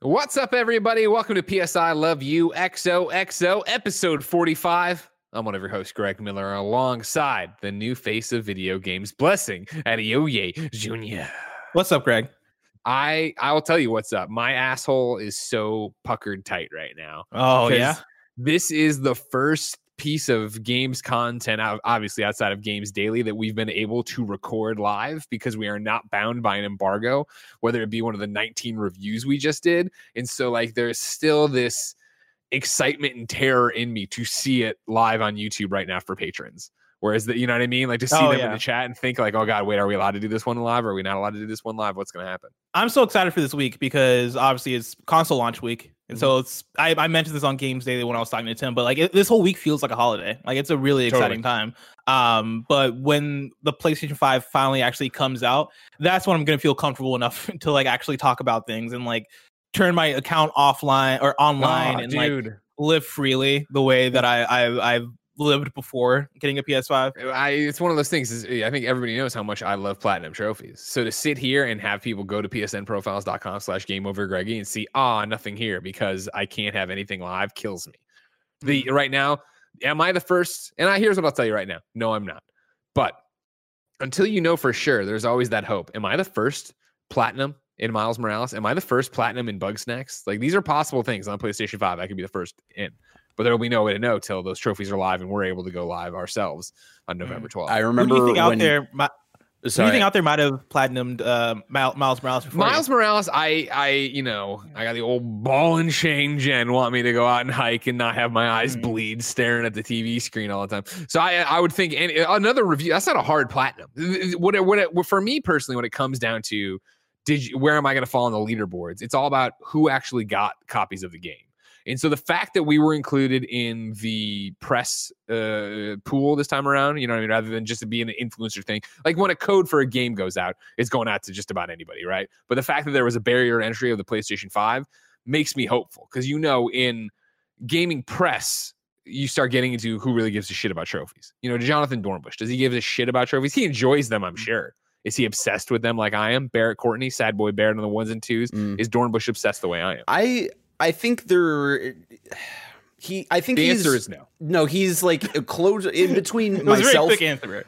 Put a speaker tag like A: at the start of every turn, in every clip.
A: What's up, everybody? Welcome to PS I Love You XOXO, episode 45. I'm one of your hosts, Greg Miller, alongside the new face of video games, Blessing Adeoye Jr.
B: What's up, Greg?
A: I I will tell you what's up. My asshole is so puckered tight right now.
B: Oh yeah,
A: This is the first piece of games content, obviously outside of Games Daily, that we've been able to record live because we are not bound by an embargo, whether it be one of the 19 reviews we just did. And so, like, there's still this excitement and terror in me to see it live on YouTube right now for patrons. Whereas the, you know what I mean? Like to see
B: Oh,
A: them in the chat and think like, oh God, wait, are we allowed to do this one live? Or are we not allowed to do this one live? What's gonna happen?
B: I'm so excited for this week because obviously it's console launch week, and
A: Mm-hmm.
B: so it's. I, I mentioned this on Games Daily when I was talking to Tim, but like it, this whole week feels like a holiday. Like it's a really
A: Totally.
B: exciting time. Um, but when the PlayStation Five finally actually comes out, that's when I'm gonna feel comfortable enough to like actually talk about things and like turn my account offline or online
A: Oh,
B: and like live freely the way that I, I I've lived before getting a PS5.
A: Uh, I it's one of those things. Is, eh, I think everybody knows how much I love platinum trophies. So to sit here and have people go to psnprofiles.com slash game over Greggy and see, ah, nothing here because I can't have anything live kills me. The mm-hmm. right now, am I the first? And I here's what I'll tell you right now. No, I'm not. But until you know for sure, there's always that hope. Am I the first platinum in Miles Morales? Am I the first platinum in Bugsnax? Like these are possible things on PlayStation 5. I could be the first in. But there will be no way to know till those trophies are live and we're able to go live ourselves on November 12th.
C: I
B: Who
C: remember
B: do you think out
C: when,
B: there? mi- Who do you
C: Sorry,
B: think out there might have platinumed uh, Mil- Miles Morales before? you?
A: Miles Morales, I, I, you know, I got the old ball and chain gen want me to go out and hike and not have my eyes
B: Mhm.
A: bleed staring at the TV screen all the time. So I, I would think any, another review. That's not a hard platinum. What, it, what, it, for me personally, when it comes down to, did you, where am I going to fall on the leaderboards? It's all about who actually got copies of the game. And so the fact that we were included in the press uh, pool this time around, you know what I mean, rather than just to be an influencer thing, like when a code for a game goes out, it's going out to just about anybody, right? But the fact that there was a barrier entry of the PlayStation 5 makes me hopeful because you know, in gaming press, you start getting into who really gives a shit about trophies. You know, Jonathan Dornbush, does he give a shit about trophies? He enjoys them, I'm sure. Is he obsessed with them like I am? Barrett Courtney, sad boy Barrett on the ones and twos.
C: Mm.
A: Is Dornbush obsessed the way I am?
C: I I think there he I think
A: The
C: he's
A: answer is no.
C: no he's like a close in between myself
B: quick answer.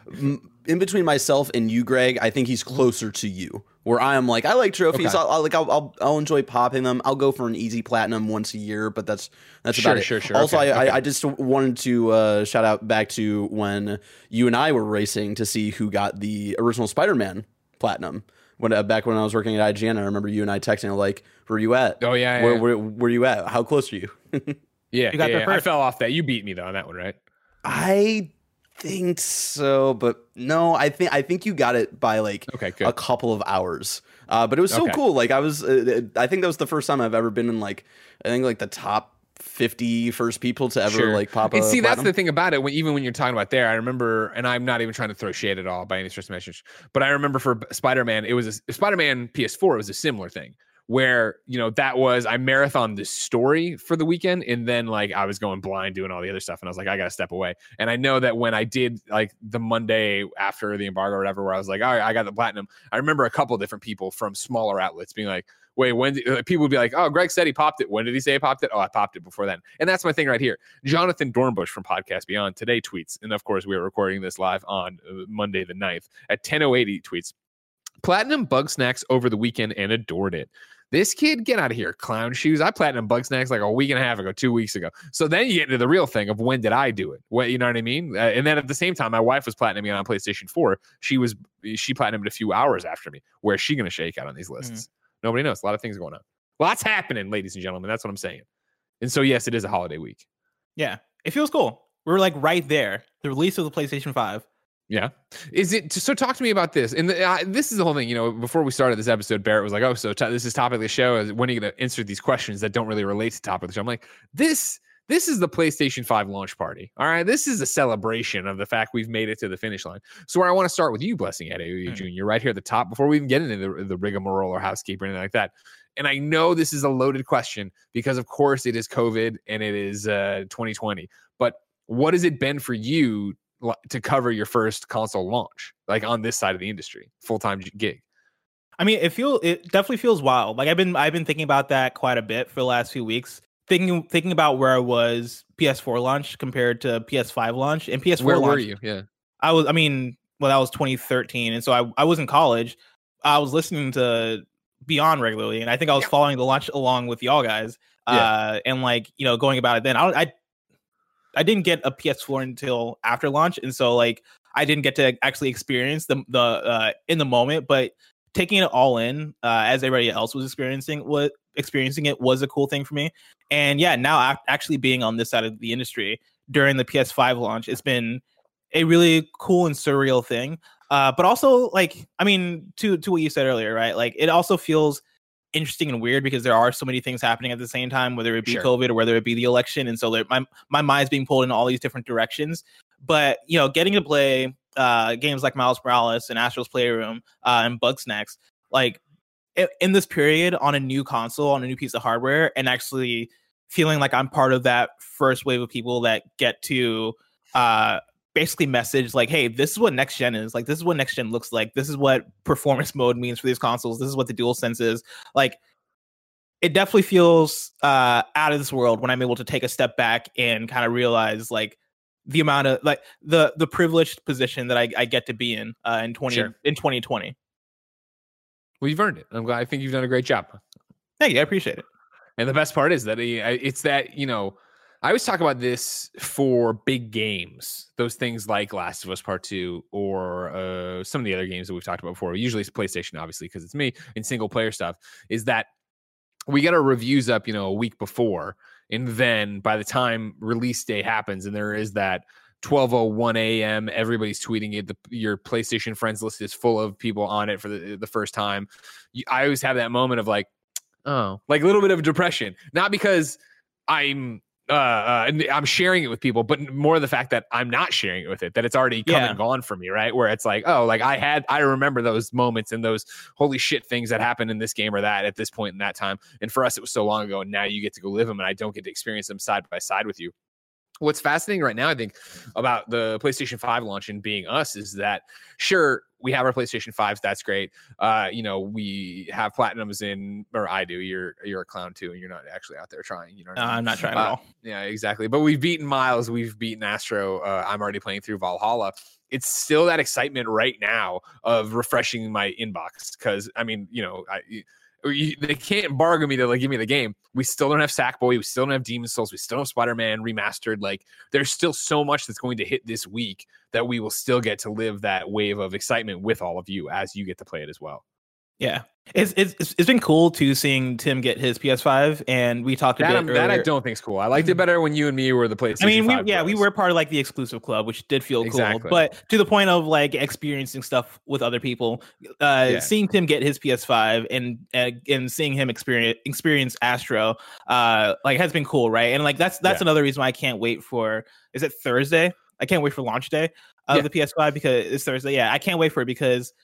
C: in between myself and you Greg I think he's closer to you where I am like I like trophies
A: Okay.
C: I'll, I'll like I'll, I'll I'll enjoy popping them I'll go for an easy platinum once a year but that's that's
A: Sure,
C: about it
A: sure, sure.
C: also
A: Okay,
C: I,
A: okay.
C: I I just wanted to uh, shout out back to when you and I were racing to see who got the original Spider-Man platinum when uh, back when I was working at IGN I remember you and I texting like where you at
A: Oh, yeah. yeah,
C: where,
A: yeah.
C: where where you at? How close are you?
A: Yeah,
B: You got
A: yeah,
B: there
A: yeah. I fell off that. You beat me though on that one, right?
C: I think so, but no, I think I think you got it by like
A: Okay,
C: a couple of hours. Uh, but it was so
A: Okay.
C: cool. Like I was, uh, I think that was the first time I've ever been in like I think like the top 50 first people to ever
A: Sure.
C: like pop
A: and see, that's the thing about it. When even when you're talking about there, I remember, and I'm not even trying to throw shade at all by any stretch of imagination, but I remember for Spider Man, it was a Spider Man PS4. It was a similar thing where you know that was I marathon this story for the weekend, and then like I was going blind doing all the other stuff, and I was like, I gotta step away. And I know that when I did like the Monday after the embargo or whatever, where I was like, all right, I got the platinum. I remember a couple different people from smaller outlets being like. Wait, when did, people would be like, "Oh, Greg said he popped it. When did he say he popped it? Oh, I popped it before then." And that's my thing right here. Jonathan Dornbush from Podcast Beyond today tweets, and of course, we are recording this live on uh, Monday the 9th at 10:08. He tweets, "Platinum Bugsnax over the weekend and adored it." This kid, get out of here, clown shoes. I platinum Bugsnax like a week and a half ago, two weeks ago. So then you get into the real thing of when did I do it? What you know what I mean? Uh, and then at the same time, my wife was platinuming on PlayStation 4. She was she platinumed a few hours after me. Where's she going to shake out on these lists? Nobody knows. A lot of things going on. Lots happening, ladies and gentlemen. That's what I'm saying. And so yes, it is a holiday week.
B: Yeah, it feels cool. We're like right there. The release of the PlayStation Five.
A: Yeah. Is it so? Talk to me about this. And the, uh, this is the whole thing. You know, before we started this episode, Barrett was like, "Oh, so to this is topic of the show. When are you going to answer these questions that don't really relate to topic of the show?" I'm like, this this is the PlayStation 5 launch party. All right. This is a celebration of the fact we've made it to the finish line. So, where I want to start with you, Blessing Adeoye
B: Hmm.
A: Jr., right here at the top, before we even get into the, the rigmarole or housekeeping or anything like that. And I know this is a loaded question because, of course, it is COVID and it is uh, 2020. But what has it been for you to cover your first console launch, like on this side of the industry, full time gig?
B: I mean, it feel it definitely feels wild. Like I've been I've been thinking about that quite a bit for the last few weeks. Thinking thinking about where I was PS4 launch compared to PS5 launch and PS4
A: Where
B: launch.
A: were you? Yeah.
B: I was I mean, well that was 2013 and so I I was in college. I was listening to Beyond regularly and I think I was
A: Yeah.
B: following the launch along with y'all guys.
A: Yeah.
B: Uh and like, you know, going about it then. I I I didn't get a PS4 until after launch and so like I didn't get to actually experience the the uh in the moment, but taking it all in uh, as everybody else was experiencing what experiencing it was a cool thing for me. And yeah, now ac- actually being on this side of the industry during the PS5 launch, it's been a really cool and surreal thing. Uh, but also, like, I mean, to to what you said earlier, right? Like, it also feels interesting and weird because there are so many things happening at the same time, whether it be
A: Sure.
B: COVID or whether it be the election, and so there, my my mind's being pulled in all these different directions. But you know, getting to play uh, games like Miles Morales and Astro's Playroom uh, and Bugsnax, like in this period on a new console, on a new piece of hardware, and actually feeling like I'm part of that first wave of people that get to uh, basically message like, hey, this is what next gen is. Like, this is what next gen looks like. This is what performance mode means for these consoles. This is what the dual sense is. Like, it definitely feels uh, out of this world when I'm able to take a step back and kind of realize like the amount of like the the privileged position that I, I get to be in uh, in twenty
A: Sure.
B: in 2020.
A: Well, you've earned it. I'm glad. I think you've done a great job.
B: Thank you, I appreciate it.
A: And the best part is that it's that, you know, I always talk about this for big games, those things like Last of Us Part 2 or uh, some of the other games that we've talked about before. Usually it's PlayStation, obviously, because it's me and single player stuff, is that we get our reviews up, you know, a week before. And then by the time release day happens, and there is that 12:01 a.m. Everybody's tweeting it. The, your PlayStation friends list is full of people on it for the, the first time. You, I always have that moment of like, oh, like a little bit of depression, not because I'm uh, uh and I'm sharing it with people, but more the fact that I'm not sharing it with it, that it's already come
B: Yeah.
A: and gone for me, right? Where it's like, oh, like I had, I remember those moments and those holy shit things that happened in this game or that at this point in that time. And for us, it was so long ago, and now you get to go live them, and I don't get to experience them side by side with you. What's fascinating right now, I think, about the PlayStation 5 launch and being us is that sure, we have our PlayStation 5s, that's great. Uh, you know, we have platinums in or I do, you're you're a clown too, and you're not actually out there trying, you know.
B: No,
A: I mean?
B: I'm not trying at
A: Uh,
B: all.
A: Yeah, exactly. But we've beaten Miles, we've beaten Astro. Uh, I'm already playing through Valhalla. It's still that excitement right now of refreshing my inbox because I mean, you know, I. You, they can't bargain me to like give me the game. We still don't have Sackboy. We still don't have Demon Souls. We still don't have Spider Man remastered. Like, there's still so much that's going to hit this week that we will still get to live that wave of excitement with all of you as you get to play it as well.
B: Yeah, it's it's it's it's been cool too seeing Tim get his PS5, and we talked about
A: That,
B: bit
A: I'm- that I don't think think's cool. I liked it better when you and me were the PlayStation.
B: I mean, we
A: 5
B: yeah, we were part of like the exclusive club, which did feel
A: Exactly.
B: cool. But to the point of like experiencing stuff with other people, uh,
A: Yeah.
B: seeing Tim get his PS5 and uh, and seeing him experience experience Astro, uh, like has been cool, right? And like that's that's
A: Yeah.
B: another reason why I can't wait for. Is it Thursday? I can't wait for launch day of
A: Yeah.
B: the PS5 because it's Thursday. Yeah, I can't wait for it because.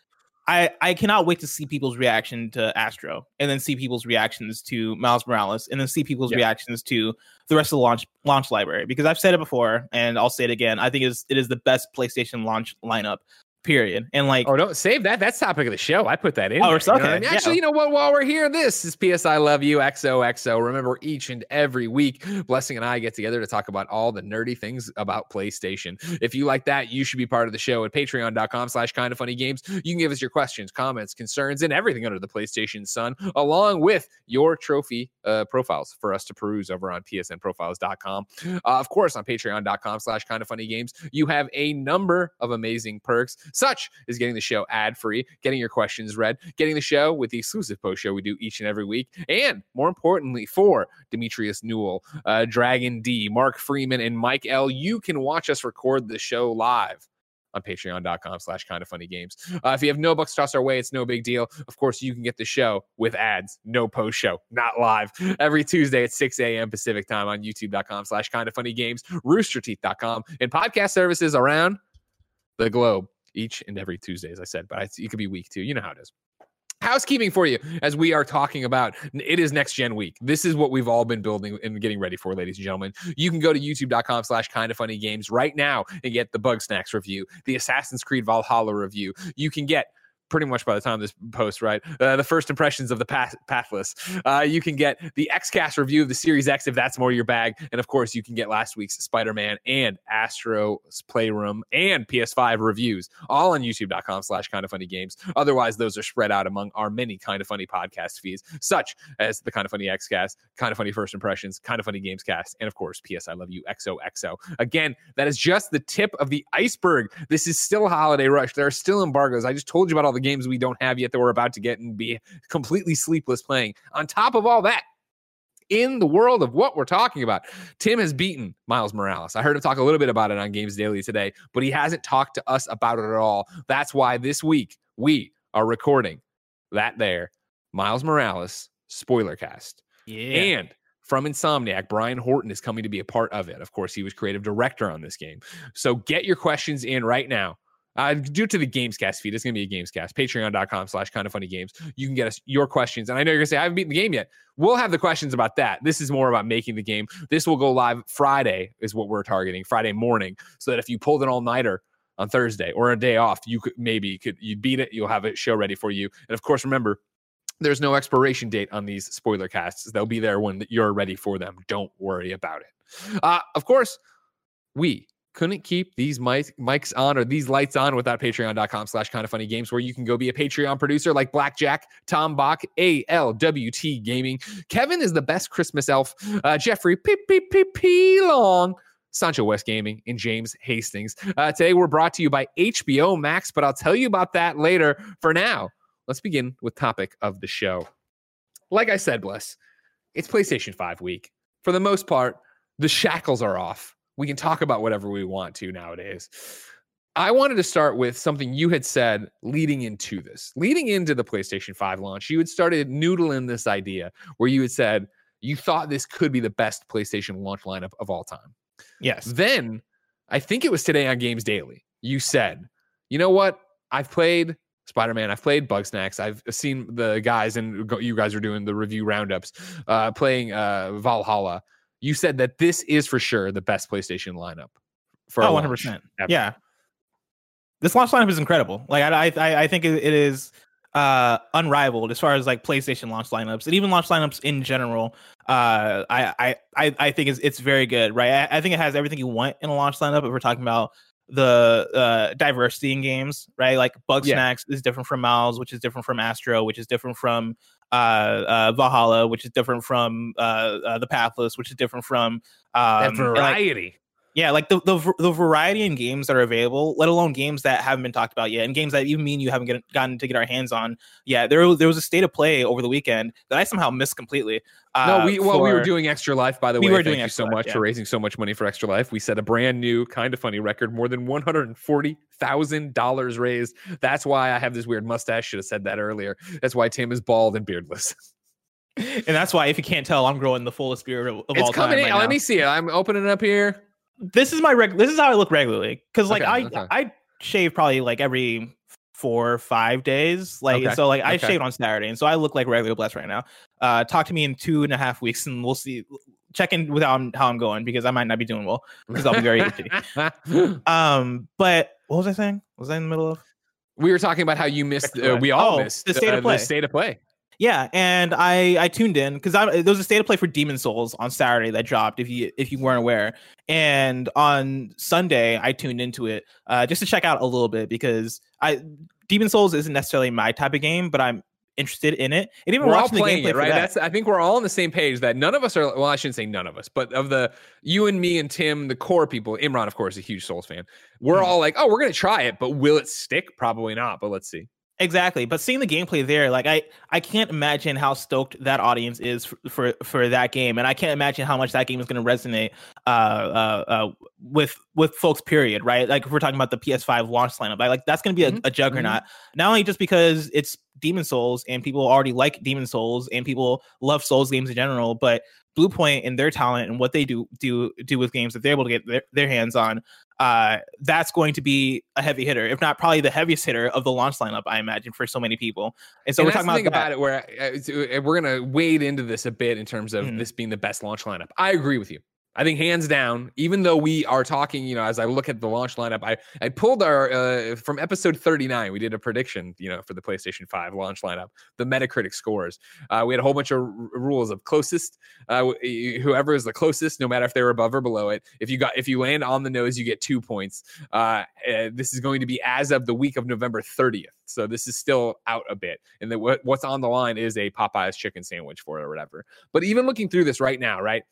B: I, I cannot wait to see people's reaction to Astro and then see people's reactions to Miles Morales and then see people's
A: Yeah.
B: reactions to the rest of the launch launch library because I've said it before and I'll say it again. I think it is it is the best PlayStation launch lineup, period. And like
A: Oh, don't save that. That's topic of the show. I put that in.
B: Oh,
A: there,
B: it's
A: you know
B: okay,
A: I mean?
B: yeah.
A: Actually, you know what? While we're here, this is PS I Love You XOXO. Remember, each and every week, Blessing and I get together to talk about all the nerdy things about PlayStation. If you like that, you should be part of the show at patreon.com slash kind of funny games. You can give us your questions, comments, concerns, and everything under the PlayStation Sun, along with your trophy uh, profiles for us to peruse over on psnprofiles.com. Uh, of course, on patreon.com slash kind of funny games, you have a number of amazing perks, such as getting the show ad free, getting your questions read, getting the show with the exclusive post show we do each and every week, and more importantly, for Demetrius Newell, uh, Dragon D, Mark Freeman, and Mike L, you can watch us record the show live on patreon.com slash kind of funny games. Uh, if you have no bucks tossed our way, it's no big deal. Of course, you can get the show with ads, no post show, not live, every Tuesday at 6 a.m. Pacific time on youtube.com slash kind of funny games, roosterteeth.com, and podcast services around the globe each and every Tuesday, as I said, but it could be week two. You know how it is. Housekeeping for you as we are talking about it is next gen week. This is what we've all been building and getting ready for ladies and gentlemen. You can go to youtube.com slash kind of funny games right now and get the Bugsnax review the assassin's creed valhalla review. You can get pretty much by the time this post, right? Uh, the first impressions of the path- Pathless. Uh, you can get the XCast review of the Series X if that's more your bag. And of course, you can get last week's Spider Man and Astro's Playroom and PS5 reviews all on youtube.com slash kind of funny games. Otherwise, those are spread out among our many kind of funny podcast feeds, such as the kind of funny XCast, kind of funny first impressions, kind of funny games cast, and of course, PS I Love You XOXO. Again, that is just the tip of the iceberg. This is still a holiday rush. There are still embargoes. I just told you about all the games we don't have yet that we're about to get and be completely sleepless playing. On top of all that, in the world of what we're talking about, Tim has beaten Miles Morales. I heard him talk a little bit about it on Games Daily today, but he hasn't talked to us about it at all. That's why this week we are recording that there Miles Morales spoiler cast.
B: Yeah.
A: And from Insomniac, Brian Horton is coming to be a part of it. Of course, he was creative director on this game. So get your questions in right now uh, due to the Gamescast feed, it's going to be a Gamescast. Patreon.com slash kind of funny games. You can get us your questions. And I know you're going to say, I haven't beaten the game yet. We'll have the questions about that. This is more about making the game. This will go live Friday, is what we're targeting, Friday morning. So that if you pulled an all nighter on Thursday or a day off, you could maybe could you beat it. You'll have a show ready for you. And of course, remember, there's no expiration date on these spoiler casts. They'll be there when you're ready for them. Don't worry about it. Uh, of course, we couldn't keep these mic- mics on or these lights on without patreon.com slash kind of funny games where you can go be a patreon producer like blackjack tom bach alwt gaming kevin is the best christmas elf uh, jeffrey p p p p long Sancho West Gaming and James Hastings. Uh, today we're brought to you by HBO Max, but I'll tell you about that later. For now, let's begin with topic of the show. Like I said, bless, it's PlayStation 5 week. For the most part, the shackles are off we can talk about whatever we want to nowadays. I wanted to start with something you had said leading into this. Leading into the PlayStation 5 launch, you had started noodling this idea where you had said you thought this could be the best PlayStation launch lineup of all time.
B: Yes.
A: Then I think it was today on Games Daily. You said, you know what? I've played Spider Man. I've played Bugsnax. I've seen the guys, and you guys are doing the review roundups, uh, playing uh, Valhalla you said that this is for sure the best PlayStation lineup.
B: For oh, 100 percent. Yeah, this launch lineup is incredible. Like I, I, I think it is uh, unrivaled as far as like PlayStation launch lineups and even launch lineups in general. Uh, I, I, I think it's it's very good, right? I, I think it has everything you want in a launch lineup. If we're talking about the uh, diversity in games, right? Like Bug yeah. Snacks is different from Miles, which is different from Astro, which is different from Valhalla, which is different from uh, uh, the Pathless, which is different from um,
A: that variety.
B: Yeah, like the, the the variety in games that are available, let alone games that haven't been talked about yet, and games that even mean you haven't get, gotten to get our hands on. Yeah, there there was a state of play over the weekend that I somehow missed completely.
A: Uh, no, we well for, we were doing Extra Life by the
B: we
A: way.
B: We
A: were
B: doing
A: you
B: so
A: Life,
B: much
A: yeah. for raising so much money for Extra Life. We set a brand new kind of funny record, more than one hundred and forty thousand dollars raised. That's why I have this weird mustache. Should have said that earlier. That's why Tim is bald and beardless.
B: and that's why, if you can't tell, I'm growing the fullest beard of, of
A: it's
B: all
A: coming
B: time.
A: In.
B: Right
A: Let me see it. I'm opening it up here.
B: This is my reg. This is how I look regularly because, like,
A: Okay,
B: I
A: okay.
B: I shave probably like every four or five days. Like,
A: Okay,
B: so like I shaved on Saturday, and so I look like regular blessed right now. Uh, talk to me in two and a half weeks, and we'll see. Check in with how I'm, how I'm going because I might not be doing well because I'll be very itchy. Um, but what was I saying? Was I in the middle of?
A: we were talking about how you missed. Uh, we all
B: Oh,
A: missed
B: the state of
A: uh. The state of play.
B: Yeah, and I I tuned in because I there was a state of play for Demon Souls on Saturday that dropped if you if you weren't aware, and on Sunday I tuned into it uh, just to check out a little bit because I Demon Souls isn't necessarily my type of game, but I'm interested in it. And even
A: we're all
B: watching the
A: playing
B: gameplay
A: it, right?
B: that-
A: That's I think we're all on the same page that none of us are. Well, I shouldn't say none of us, but of the you and me and Tim, the core people. Imran, of course, a huge Souls fan. We're
B: Mhm.
A: all like, oh, we're gonna try it, but will it stick? Probably not. But let's see.
B: Exactly, but seeing the gameplay there, like I, I can't imagine how stoked that audience is for for, for that game, and I can't imagine how much that game is going to resonate uh, uh, uh, with with folks. Period. Right? Like if we're talking about the PS5 launch lineup, like, like that's going to be a,
A: Mhm.
B: a juggernaut. Not only just because it's Demon Souls and people already like Demon Souls and people love Souls games in general, but Bluepoint and their talent and what they do do do with games that they're able to get their, their hands on uh, that's going to be a heavy hitter, if not probably the heaviest hitter of the launch lineup, I imagine, for so many people. And so
A: and
B: we're talking about,
A: about it where uh, it's- uh, we're gonna wade into this a bit in terms of
B: Mhm.
A: this being the best launch lineup. I agree with you. I think hands down, even though we are talking, you know, as I look at the launch lineup, I I pulled our uh, from episode 39, we did a prediction, you know, for the PlayStation 5 launch lineup, the Metacritic scores. Uh, we had a whole bunch of r- rules of closest, uh, whoever is the closest, no matter if they were above or below it. If you got if you land on the nose, you get two points. Uh, uh, this is going to be as of the week of November 30th. So this is still out a bit. And the, what, what's on the line is a Popeye's chicken sandwich for it or whatever. But even looking through this right now, right?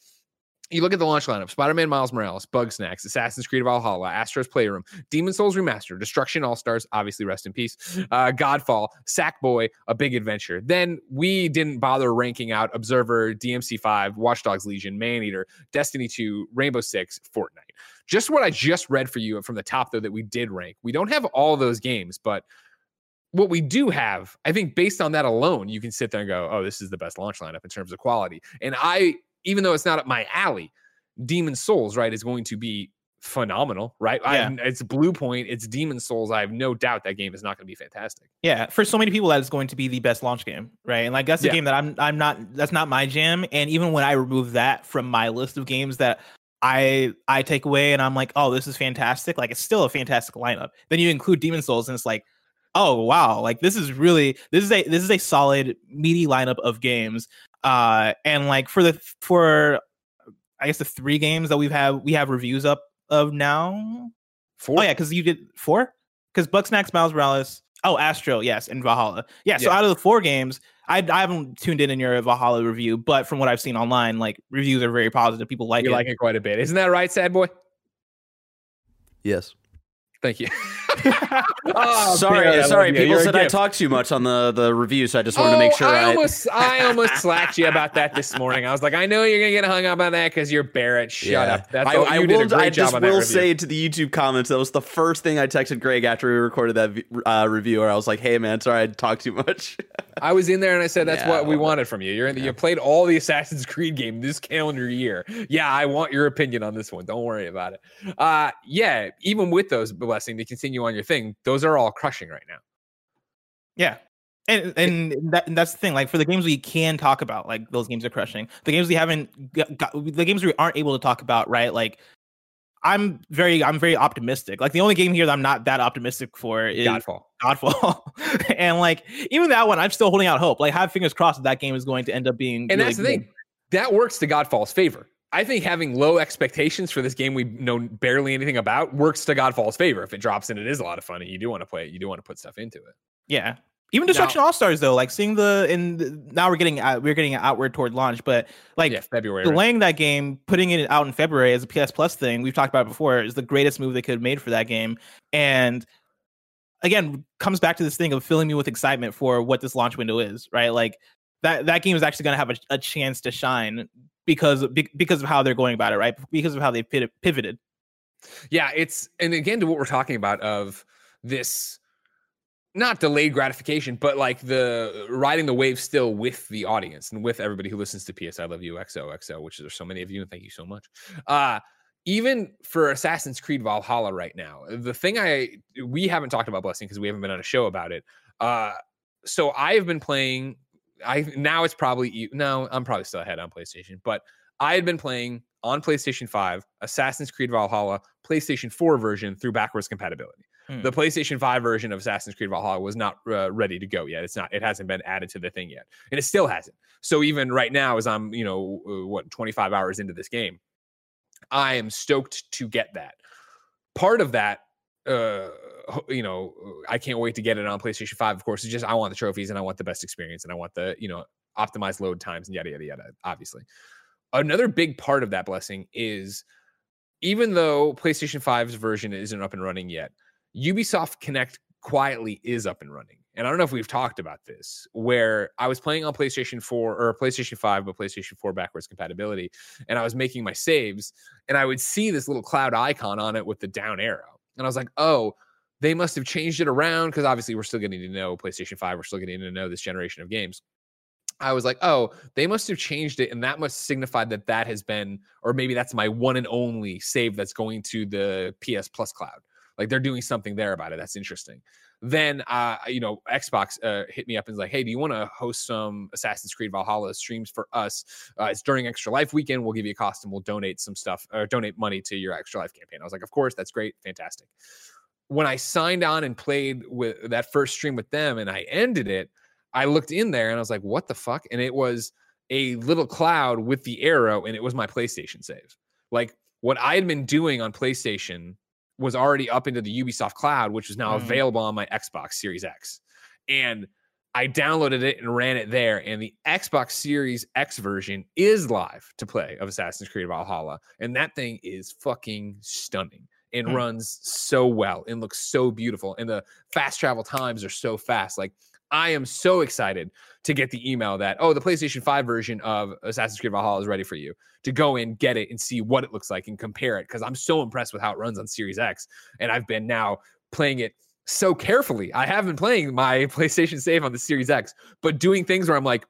A: You look at the launch lineup Spider Man Miles Morales, Bugsnax, Assassin's Creed Valhalla, Astro's Playroom, Demon Souls Remastered, Destruction All Stars, obviously rest in peace, uh, Godfall, Sackboy, A Big Adventure. Then we didn't bother ranking out Observer, DMC5, Watch Dogs Legion, Maneater, Destiny 2, Rainbow Six, Fortnite. Just what I just read for you from the top, though, that we did rank. We don't have all those games, but what we do have, I think based on that alone, you can sit there and go, oh, this is the best launch lineup in terms of quality. And I, even though it's not up my alley, Demon Souls, right, is going to be phenomenal, right? I, it's Bluepoint, it's Demon Souls. I have no doubt that game is not going to be fantastic.
B: Yeah, for so many people, that is going to be the best launch game, right? And like that's the
A: Yeah.
B: game that I'm I'm not that's not my jam. And even when I remove that from my list of games that I I take away and I'm like, oh, this is fantastic. Like it's still a fantastic lineup. Then you include Demon Souls and it's like, oh wow, like this is really this is a this is a solid meaty lineup of games. Uh and like for the for I guess the three games that we've had we have reviews up of now.
A: Four,
B: Oh yeah, because you did four. Because Bugsnax, Miles Morales, oh Astro, yes, and Valhalla. Yeah, so out of the four games, I, I haven't tuned in in your Valhalla review, but from what I've seen online, like reviews are very positive. People like it.
A: you
B: it.
A: like it quite a bit. Isn't that right, sad boy?
C: Yes.
A: Thank you. Oh,
C: sorry,
A: Barry, I love
C: sorry.
A: you.
C: People
A: You're
C: said I
A: gift.
C: talked too much on the the review, so I just wanted to make
A: Oh,
C: sure
A: I
C: I.
A: almost, I almost slacked you about that this morning. I was like, I know you're gonna get hung up on that because you're Barrett. Shut
C: Yeah.
A: up. That's
C: I,
A: all,
C: I
A: you did
C: will.
A: a great
C: I
A: job
C: just
A: on
C: will
A: review.
C: say to the YouTube comments that was the first thing I texted Greg after we recorded that uh, review. Where I was like, "Hey, man, sorry I talked too much."
A: I was in there and I said, "That's
C: Yeah,
A: what we
C: well,
A: wanted from you. You're in the,
C: yeah.
A: you played all the Assassin's Creed game this calendar year. Yeah, I want your opinion on this one. Don't worry about it. Uh, yeah, even with those blessing to continue on your thing, those are all crushing right now.
B: Yeah. And and, that, and that's the thing. Like for the games we can talk about, like those games are crushing. The games we haven't got, got the games we aren't able to talk about, right? Like I'm very I'm very optimistic. Like the only game here that I'm not that optimistic for is
A: Godfall.
B: Godfall. and like even that one, I'm still holding out hope. Like have fingers crossed that that game is going to end up being
A: And
B: really
A: that's the
B: good.
A: thing. That works to Godfall's favor. I think having low expectations for this game we know barely anything about works to Godfall's favor. If it drops in, it is a lot of fun, and you do want to play it. You do want to put stuff into it.
B: Yeah. Even Destruction All Stars though, like seeing the and now we're getting out, we're getting outward toward launch, but like
A: yeah, February. right?
B: delaying that game, putting it out in February as a PS Plus thing, we've talked about it before, is the greatest move they could have made for that game. And again, comes back to this thing of filling me with excitement for what this launch window is, right? Like that that game is actually going to have a, a chance to shine because because of how they're going about it, right? Because of how they pivoted.
A: Yeah, it's and again to what we're talking about of this not delayed gratification, but like the riding the wave still with the audience and with everybody who listens to PS I Love You XOXO, which there's so many of you, and thank you so much. Uh even for Assassin's Creed Valhalla right now, the thing I we haven't talked about blessing because we haven't been on a show about it. Uh so I have been playing I now it's probably no, I'm probably still ahead on PlayStation, but I had been playing on PlayStation 5, Assassin's Creed Valhalla, PlayStation 4 version through backwards compatibility.
B: Hmm.
A: The PlayStation 5 version of Assassin's Creed Valhalla was not uh, ready to go yet. It's not. It hasn't been added to the thing yet, and it still hasn't. So even right now, as I'm, you know, uh, what 25 hours into this game, I am stoked to get that. Part of that, uh, you know, uh, I can't wait to get it on PlayStation 5. Of course, it's just I want the trophies and I want the best experience and I want the, you know, optimized load times and yada yada yada. Obviously, another big part of that blessing is even though PlayStation 5's version isn't up and running yet, Ubisoft Connect quietly is up and running. and I don't know if we've talked about this, where I was playing on PlayStation 4 or PlayStation 5, but PlayStation 4 backwards compatibility, and I was making my saves, and I would see this little cloud icon on it with the down arrow. And I was like, oh, they must have changed it around because obviously we're still getting to know PlayStation 5, we're still getting to know this generation of games. I was like, oh, they must have changed it, and that must signify that that has been, or maybe that's my one and only save that's going to the PS Plus cloud. Like they're doing something there about it. That's interesting. Then, uh, you know, Xbox uh, hit me up and was like, hey, do you want to host some Assassin's Creed Valhalla streams for us? Uh, it's during Extra Life weekend. We'll give you a cost and we'll donate some stuff or donate money to your Extra Life campaign. I was like, of course, that's great, fantastic. When I signed on and played with that first stream with them, and I ended it I looked in there and I was like, what the fuck? And it was a little cloud with the arrow, and it was my PlayStation save. Like what I had been doing on PlayStation was already up into the Ubisoft cloud, which is now mm. available on my Xbox Series X. And I downloaded it and ran it there. And the Xbox Series X version is live to play of Assassin's Creed Valhalla. And that thing is fucking stunning and mm. runs so well and looks so beautiful. And the fast travel times are so fast. Like I am so excited to get the email that, oh, the PlayStation 5 version of Assassin's Creed Valhalla is ready for you to go in, get it, and see what it looks like and compare it. Cause I'm so impressed with how it runs on Series X. And I've been now playing it so carefully. I have been playing my PlayStation save on the Series X, but doing things where I'm like,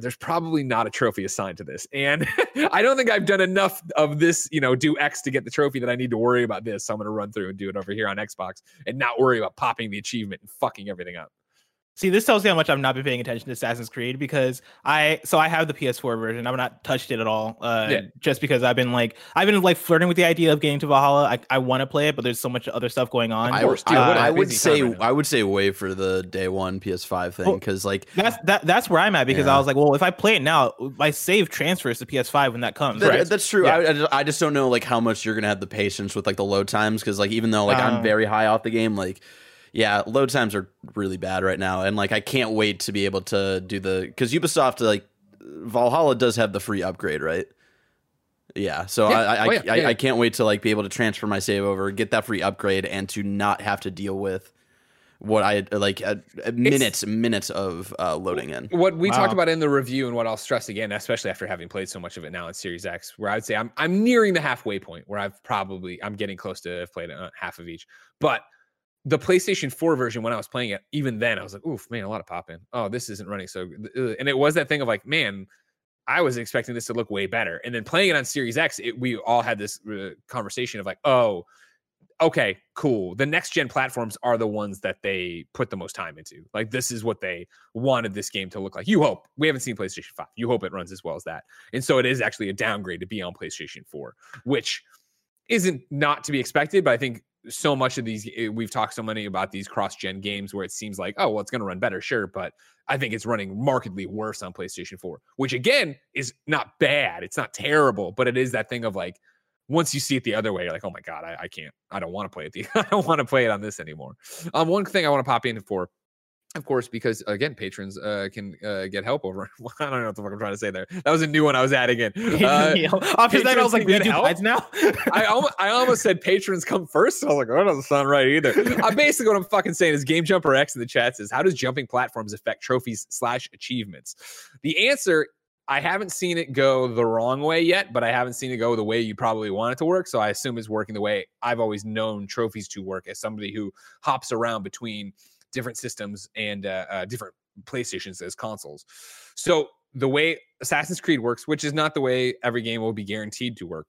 A: there's probably not a trophy assigned to this. And I don't think I've done enough of this, you know, do X to get the trophy that I need to worry about this. So I'm going to run through and do it over here on Xbox and not worry about popping the achievement and fucking everything up.
B: See, this tells you how much I've not been paying attention to Assassin's Creed because I so I have the PS4 version. I've not touched it at all. Uh, yeah. just because I've been like I've been like flirting with the idea of getting to Valhalla. I, I want to play it, but there's so much other stuff going on.
C: I,
B: course,
C: dude, uh, I would say right I would say wait for the day one PS5 thing because well, like
B: that's that that's where I'm at because yeah. I was like, well, if I play it now, my save transfers to PS5 when that comes.
C: That, right? That's true. Yeah. I, I just don't know like how much you're gonna have the patience with like the load times because like even though like um, I'm very high off the game, like yeah, load times are really bad right now, and like I can't wait to be able to do the because Ubisoft like Valhalla does have the free upgrade, right? Yeah, so yeah. I I, oh, yeah. I, yeah. I can't wait to like be able to transfer my save over, get that free upgrade, and to not have to deal with what I like uh, minutes minutes of uh, loading in.
A: What we wow. talked about in the review, and what I'll stress again, especially after having played so much of it now in Series X, where I'd say I'm I'm nearing the halfway point where I've probably I'm getting close to have played uh, half of each, but the PlayStation 4 version when I was playing it, even then I was like, oof, man, a lot of pop in. Oh, this isn't running so good. And it was that thing of like, man, I was expecting this to look way better. And then playing it on Series X, it, we all had this uh, conversation of like, oh, okay, cool. The next gen platforms are the ones that they put the most time into. Like, this is what they wanted this game to look like. You hope. We haven't seen PlayStation 5. You hope it runs as well as that. And so it is actually a downgrade to be on PlayStation 4, which isn't not to be expected, but I think so much of these eh, we've talked so many about these cross gen games where it seems like oh well it's going to run better sure but i think it's running markedly worse on playstation 4 which again is not bad it's not terrible but it is that thing of like once you see it the other way you're like oh my god i, I can't i don't want to play it the, i don't want to play it on this anymore. Um one thing i want to pop in for of course, because again, patrons uh, can uh, get help over. I don't know what the fuck I'm trying to say there. That was a new one I was adding in. Uh,
B: After that, I was like, "We do help? now."
A: I almost, I almost said patrons come first. I was like, "Oh, that doesn't sound right either." uh, basically, what I'm fucking saying is, Game Jumper X in the chat says, "How does jumping platforms affect trophies slash achievements?" The answer I haven't seen it go the wrong way yet, but I haven't seen it go the way you probably want it to work. So I assume it's working the way I've always known trophies to work as somebody who hops around between different systems and uh, uh, different PlayStations as consoles. So the way Assassin's Creed works, which is not the way every game will be guaranteed to work,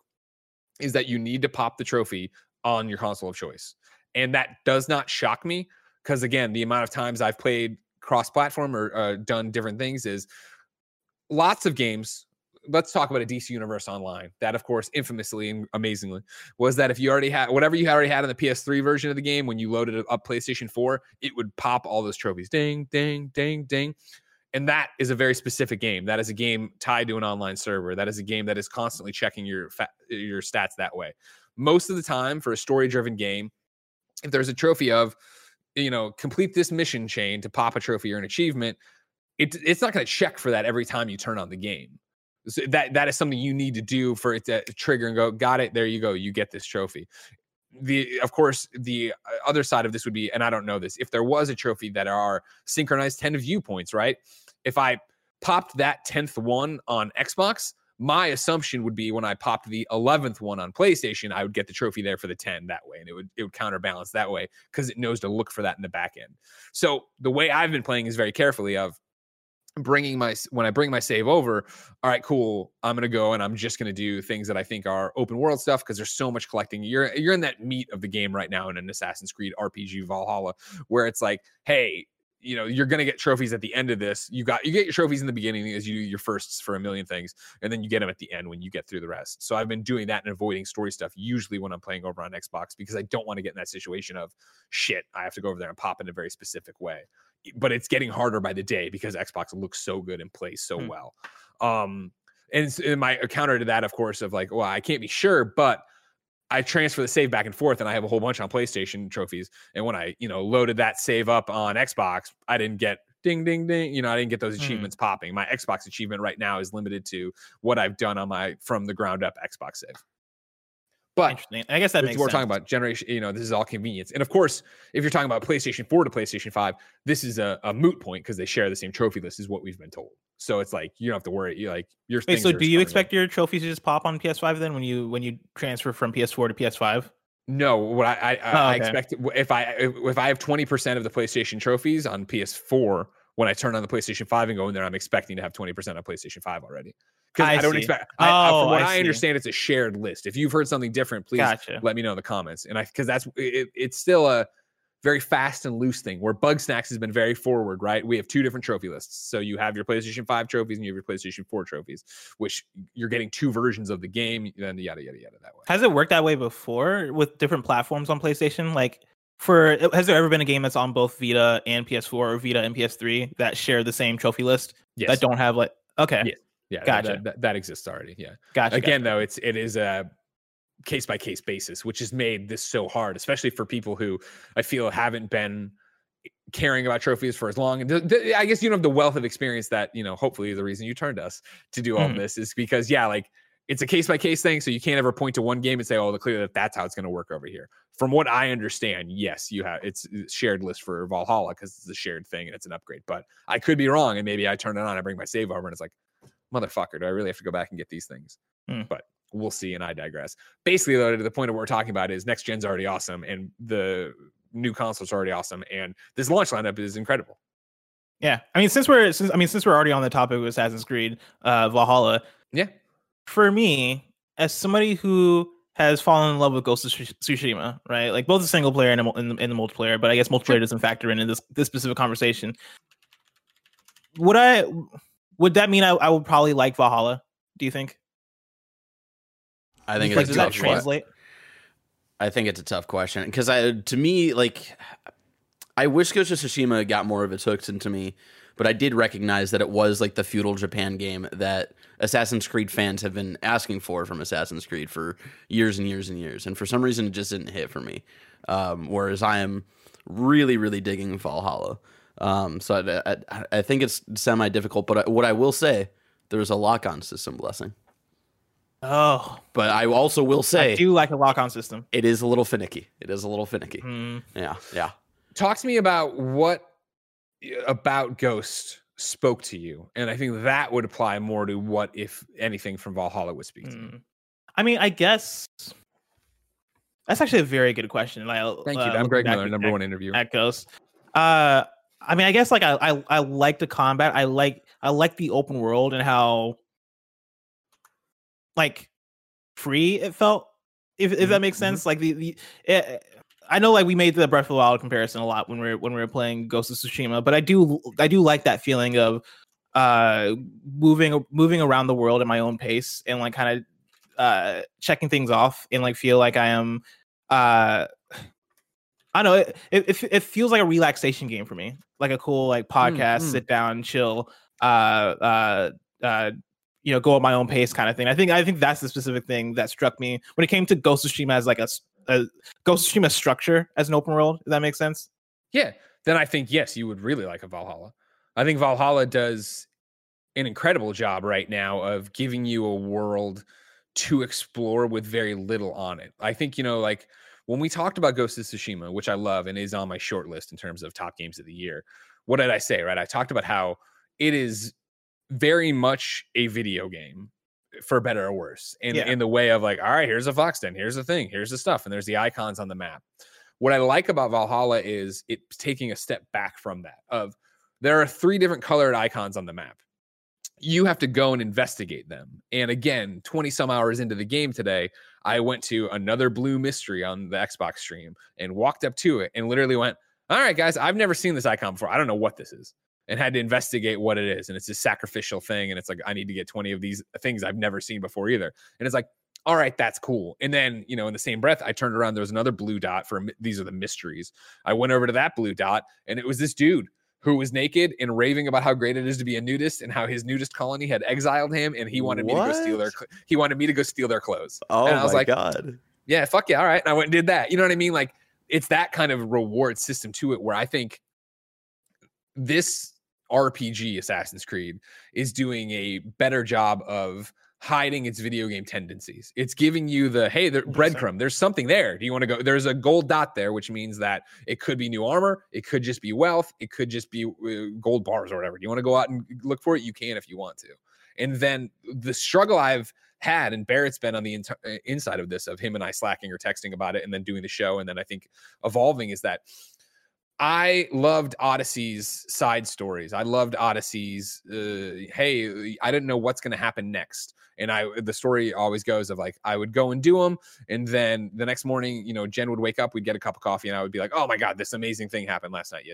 A: is that you need to pop the trophy on your console of choice. And that does not shock me because, again, the amount of times I've played cross platform or uh, done different things is lots of games let's talk about a DC Universe Online. That, of course, infamously and amazingly, was that if you already had whatever you already had in the PS3 version of the game, when you loaded up PlayStation 4, it would pop all those trophies. Ding, ding, ding, ding. And that is a very specific game. That is a game tied to an online server. That is a game that is constantly checking your fa- your stats that way. Most of the time, for a story-driven game, if there's a trophy of, you know, complete this mission chain to pop a trophy or an achievement, it, it's not going to check for that every time you turn on the game. So that that is something you need to do for it to trigger and go, got it. There you go. You get this trophy. the of course the uh, other side of this would be, and I don't know this, if there was a trophy that are synchronized 10 viewpoints, right? If I popped that 10th one on Xbox, my assumption would be when I popped the 11th one on PlayStation, I would get the trophy there for the 10 that way. And it would, it would counterbalance that way because it knows to look for that in the back end. So the way I've been playing is very carefully of bringing my, when I bring my save over, all right, cool. I'm to go and I'm just to do things that I think are open world stuff because there's so much collecting. You're, you're in that meat of the game right now in an Assassin's Creed RPG Valhalla where it's like, hey, you know you're going to get trophies at the end of this. You got you get your trophies in the beginning as you do your firsts for a million things and then you get them at the end when you get through the rest. So i've been doing that and avoiding story stuff usually when i'm playing over on xbox because i don't want to get in that situation of shit i have to go over there and pop in a very specific way. But it's getting harder by the day because xbox looks so good and plays so hmm. well. Um and, and my counter to that of course of like well i can't be sure but I transfer the save back and forth, and I have a whole bunch on PlayStation trophies. And when I, you know, loaded that save up on Xbox, I didn't get ding, ding, ding. You know, I didn't get those hmm. achievements mm. popping. My Xbox achievement right now is limited to what I've done on my from the ground up Xbox save. But
B: interesting. I guess that makes
A: we're
B: sense.
A: talking about generation. You know, this is all convenience, and of course, if you're talking about PlayStation 4 to PlayStation 5, this is a, a moot point because they share the same trophy list, is what we've been told. So it's like you don't have to worry. You like your.
B: Wait, so do you expect your trophies to just pop on PS5 then when you when you transfer from PS4 to PS5?
A: No, what I I, oh, okay. I expect if I if I have twenty percent of the PlayStation trophies on PS4 when I turn on the PlayStation 5 and go in there, I'm expecting to have 20% on PlayStation 5 already. Because I, I, don't see. expect. I, oh, from what I, I understand, it's a shared list. If you've heard something different, please gotcha. let me know in the comments. And I because that's it, it's still a very fast and loose thing where Bugsnax has been very forward, right? We have two different trophy lists. So you have your PlayStation 5 trophies and you have your PlayStation 4 trophies, which you're getting two versions of the game, and yada yada yada that way.
B: Has it worked that way before with different platforms on PlayStation? Like for has there ever been a game that's on both Vita and PS4 or Vita and PS3 that share the same trophy list yes. that don't have like okay.
A: Yes. Yeah, gotcha. That, that, that, exists already. Yeah,
B: gotcha.
A: Again,
B: gotcha.
A: though, it's it is a case by case basis, which has made this so hard, especially for people who I feel haven't been caring about trophies for as long. And I guess you don't have the wealth of experience that you know. Hopefully, the reason you turned us to do all mm. this is because yeah, like it's a case by case thing. So you can't ever point to one game and say, "Oh, clearly that that's how it's going to work over here." From what I understand, yes, you have it's shared list for Valhalla because it's a shared thing and it's an upgrade. But I could be wrong, and maybe I turn it on, I bring my save over, and it's like, motherfucker, do I really have to go back and get these things? Mm. But we'll see, and I digress. Basically, though, to the point of what we're talking about is next gen's already awesome, and the new console's already awesome, and this launch lineup is incredible.
B: Yeah, I mean, since we're since I mean, since we're already on the topic of Assassin's Creed uh, Valhalla,
A: yeah,
B: for me, as somebody who has fallen in love with Ghost of Tsushima, right? Like both the single player and in the, in the multiplayer, but I guess multiplayer doesn't factor in in this this specific conversation. Would I? Would that mean I, I would probably like Valhalla? Do you think?
C: I think
B: like, does that translate?
C: I think it's a tough question because I, to me, like, I wish Ghost of Tsushima got more of its hooks into me, but I did recognize that it was like the feudal Japan game that Assassin's Creed fans have been asking for from Assassin's Creed for years and years and years, and for some reason it just didn't hit for me. Um, whereas I am really, really digging Valhalla. Um, so I, I, I, think it's semi difficult, but what I will say, there's a lock on system blessing.
B: Oh,
C: but I also will say,
B: I do like a lock on system.
C: It is a little finicky. It is a little finicky. Mm. Yeah, yeah.
A: Talk to me about what about Ghost spoke to you, and I think that would apply more to what, if anything, from Valhalla would speak to mm.
B: I mean, I guess that's actually a very good question.
A: I, Thank you. Uh, I'm Greg Miller, number at, one interview
B: at Ghost. Uh, I mean, I guess like I, I I like the combat. I like I like the open world and how like free it felt. If if that mm-hmm, makes mm-hmm. sense, like the the. It, eh, I know, like we made the Breath of the Wild comparison a lot when we are when we were playing Ghost of Tsushima, but I do I do like that feeling of uh moving moving around the world at my own pace and like kind of uh checking things off and like feel like I am uh I know it, it it feels like a relaxation game for me, like a cool like podcast, mm, mm. sit down, chill, uh, uh, uh, you know, go at my own pace kind of thing. I think I think that's the specific thing that struck me when it came to Ghost of Tsushima as like a, a Ghost structure as an open world. Does that make sense?
A: Yeah. Then I think yes, you would really like a Valhalla. I think Valhalla does an incredible job right now of giving you a world to explore with very little on it. I think you know, like when we talked about Ghost of Tsushima, which I love and is on my short list in terms of top games of the year, what did I say? Right, I talked about how it is very much a video game for better or worse in,
B: Yeah.
A: in the way of like all right here's a fox den here's the thing here's the stuff and there's the icons on the map what i like about valhalla is it's taking a step back from that of there are three different colored icons on the map you have to go and investigate them and again 20 some hours into the game today i went to another blue mystery on the xbox stream and walked up to it and literally went all right guys i've never seen this icon before i don't know what this is and had to investigate what it is. And it's a sacrificial thing. And it's like, I need to get 20 of these things I've never seen before either. And it's like, all right, that's cool. And then, you know, in the same breath, I turned around, there was another blue dot for these are the mysteries. I went over to that blue dot, and it was this dude who was naked and raving about how great it is to be a nudist and how his nudist colony had exiled him and he wanted me to go steal their he wanted me to go steal their clothes.
C: Oh
A: And I was
C: my
A: like,
C: god.
A: yeah, fuck yeah, all right. And I went and did that. You know what I mean? Like it's that kind of reward system to it where I think this RPG Assassin's Creed is doing a better job of hiding its video game tendencies. It's giving you the hey, the breadcrumb. There's something there. Do you want to go? There's a gold dot there, which means that it could be new armor. It could just be wealth. It could just be uh, gold bars or whatever. Do you want to go out and look for it? You can if you want to. And then the struggle I've had, and Barrett's been on the int- uh, inside of this, of him and I slacking or texting about it, and then doing the show, and then I think evolving is that I loved Odyssey's side stories. I loved Odyssey's. Uh, hey, I didn't know what's going to happen next, and I the story always goes of like I would go and do them, and then the next morning, you know, Jen would wake up, we'd get a cup of coffee, and I would be like, oh my god, this amazing thing happened last night.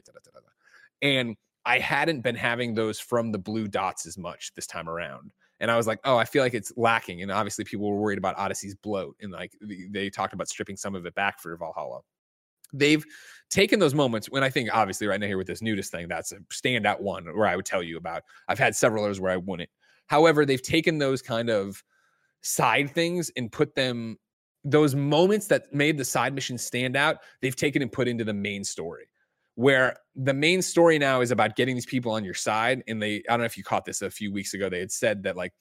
A: And I hadn't been having those from the blue dots as much this time around. And I was like, oh, I feel like it's lacking. And obviously, people were worried about Odyssey's bloat, and like they talked about stripping some of it back for Valhalla. They've taken those moments when I think, obviously, right now here with this nudist thing, that's a standout one where I would tell you about. I've had several others where I wouldn't. However, they've taken those kind of side things and put them, those moments that made the side missions stand out, they've taken and put into the main story where the main story now is about getting these people on your side. And they, I don't know if you caught this a few weeks ago, they had said that like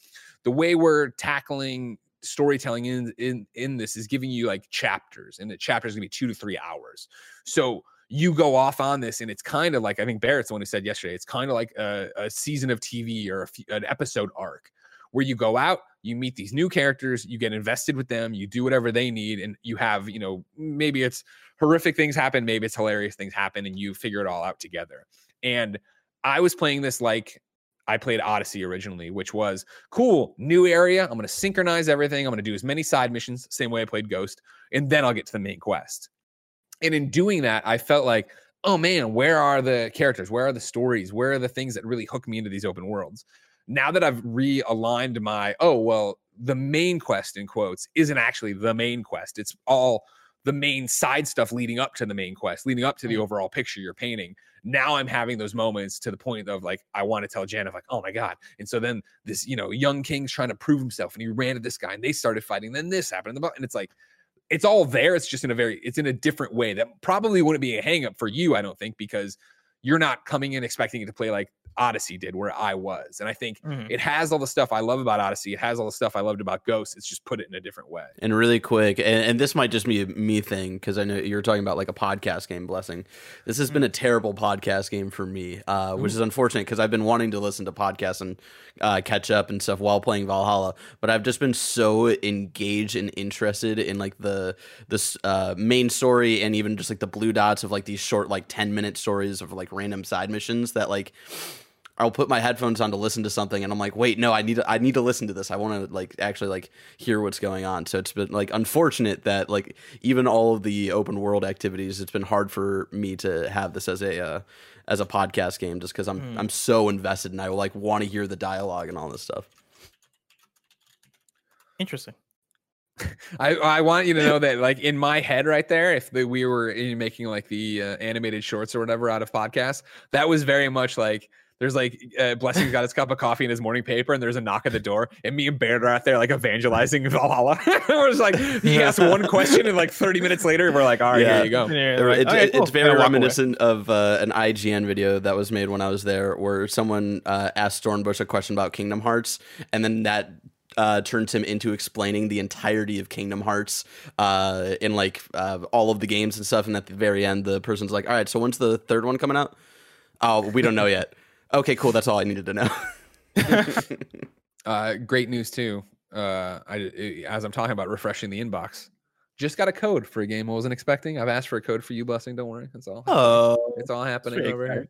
A: the way we're tackling storytelling in in in this is giving you like chapters, and the chapters gonna be two to three hours. So you go off on this, and it's kind of like I think Barrett's the one who said yesterday. It's kind of like a, a season of TV or a an episode arc where you go out, you meet these new characters, you get invested with them, you do whatever they need, and you have you know maybe it's horrific things happen, maybe it's hilarious things happen, and you figure it all out together. And I was playing this like I played Odyssey originally, which was cool, new area. I'm going to synchronize everything. I'm going to do as many side missions, same way I played Ghost, and then I'll get to the main quest. And in doing that, I felt like, oh man, where are the characters? Where are the stories? Where are the things that really hook me into these open worlds? Now that I've realigned my, oh, well, the main quest in quotes isn't actually the main quest. It's all the main side stuff leading up to the main quest, leading up to the
B: Mm.
A: overall picture you're painting. Now I'm having those moments to the point of like, I want to tell Jan of like, oh my God. And so then this, you know, young king's trying to prove himself and he ran at this guy and they started fighting. Then this happened. And the- And it's like, it's all there. It's just in a very, it's in a different way that probably wouldn't be a hangup for you, I don't think, because you're not coming in expecting it to play like Odyssey did, where I was. And I think
B: Mhm.
A: it has all the stuff I love about Odyssey. It has all the stuff I loved about Ghost. It's just put it in a different way.
C: And really quick, and, and this might just be a me thing because I know you're talking about like a podcast game blessing. This has been a terrible podcast game for me, uh, which is unfortunate because I've been wanting to listen to podcasts and uh, catch up and stuff while playing Valhalla. But I've just been so engaged and interested in like the this uh, main story and even just like the blue dots of like these short like ten minute stories of like random side missions that like I'll put my headphones on to listen to something, and I'm like, wait, no, I need to, I need to listen to this. I want to like actually like hear what's going on. So it's been like unfortunate that like even all of the open world activities, it's been hard for me to have this as a uh, as a podcast game, just because I'm I'm so invested and I like want to hear the dialogue and all this stuff.
B: Interesting.
A: I, I want you to know that like in my head right there, if the, we were in making like the uh, animated shorts or whatever out of podcasts, that was very much like there's like uh, Blessing's got his cup of coffee and his morning paper, and there's a knock at the door, and me and Barrett are out there like evangelizing Valhalla. we're just like he asked one question, and like 30 minutes later, we're like, all right,
C: Yeah.
A: here you go.
B: Yeah,
C: There-
B: like,
C: it's,
B: "Okay, cool."
C: it's very
B: And walk away.
C: reminiscent of uh, an IGN video that was made when I was there, where someone uh, asked Stormbush a question about Kingdom Hearts, and then that uh, turned him into explaining the entirety of Kingdom Hearts uh, in like uh, all of the games and stuff. And at the very end, the person's like, "All right, so when's the third one coming out?" Oh, we don't know yet. Okay, cool. That's all I needed to know.
A: Uh, great news too. Uh, I as I'm talking about refreshing the inbox, just got a code for a game I wasn't expecting. I've asked for a code for you, blessing. Don't worry, that's all.
B: Oh,
A: It's all happening
B: very
A: over here.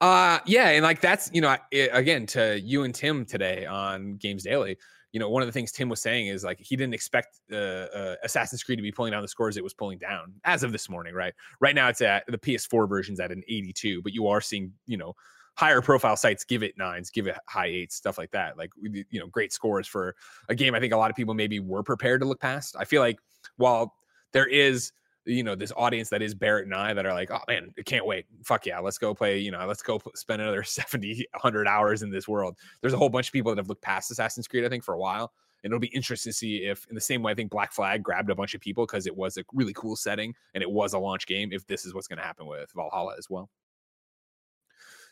A: Uh, yeah, and like that's you know I- it, again to you and Tim today on Games Daily. You know, one of the things Tim was saying is like he didn't expect uh, uh, Assassin's Creed to be pulling down the scores it was pulling down as of this morning. Right, right now it's at the PS4 version's at an 82, but you are seeing you know higher profile sites give it nines, give it high eights, stuff like that. Like you know, great scores for a game. I think a lot of people maybe were prepared to look past. I feel like while there is you know this audience that is Barrett and I that are like, oh man, can't wait. Fuck yeah, let's go play. You know, let's go spend another 70, 100 hours in this world. There's a whole bunch of people that have looked past Assassin's Creed, I think, for a while. And it'll be interesting to see if, in the same way, I think Black Flag grabbed a bunch of people because it was a really cool setting and it was a launch game. If this is what's going to happen with Valhalla as well.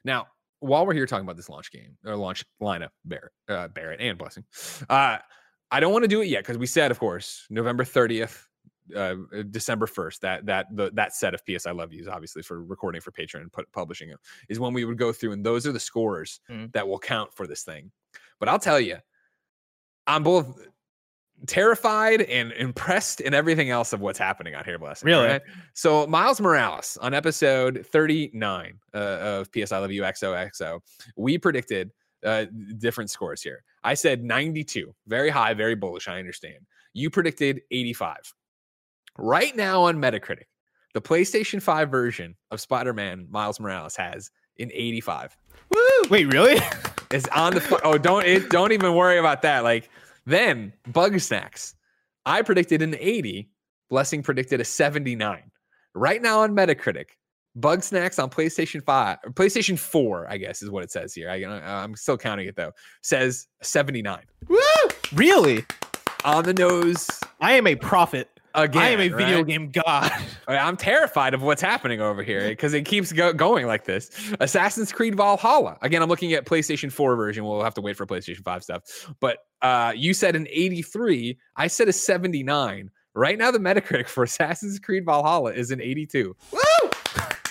A: Now, while we're here talking about this launch game or launch lineup, Barrett, uh, Barrett and Blessing, uh, I don't want to do it yet because we said, of course, November 30th, uh, December 1st, that that the, that set of PS I Love Yous, obviously for recording for Patreon and put, publishing it, is when we would go through, and those are the scores
B: Mhm.
A: that will count for this thing. But I'll tell you, I'm both terrified and impressed and everything else of what's happening out here, Blessing.
B: Really?
A: alright? So Miles Morales on episode 39 uh, of PS I Love You XOXO, we predicted uh, different scores here. I said 92, very high, very bullish. I understand. You predicted 85. Right now on Metacritic, the PlayStation 5 version of Spider-Man Miles Morales has an 85.
B: Woo! Wait, really?
A: It's on the oh don't it, don't even worry about that. Like then Bugsnax, I predicted an 80. Blessing predicted a 79. Right now on Metacritic, Bugsnax on PlayStation 5, or PlayStation 4, I guess is what it says here. I, I'm still counting it though. Says 79
B: Woo! Really?
A: on the nose
B: I am a prophet.
A: again.
B: I am a video
A: right?
B: game god.
A: I'm terrified of what's happening over here because it keeps go- going like this. Assassin's Creed Valhalla. Again, I'm looking at PlayStation 4 version. We'll have to wait for PlayStation 5 stuff. But uh, you said an 83. I said a 79. Right now, the Metacritic for Assassin's Creed Valhalla is an 82.
B: Woo!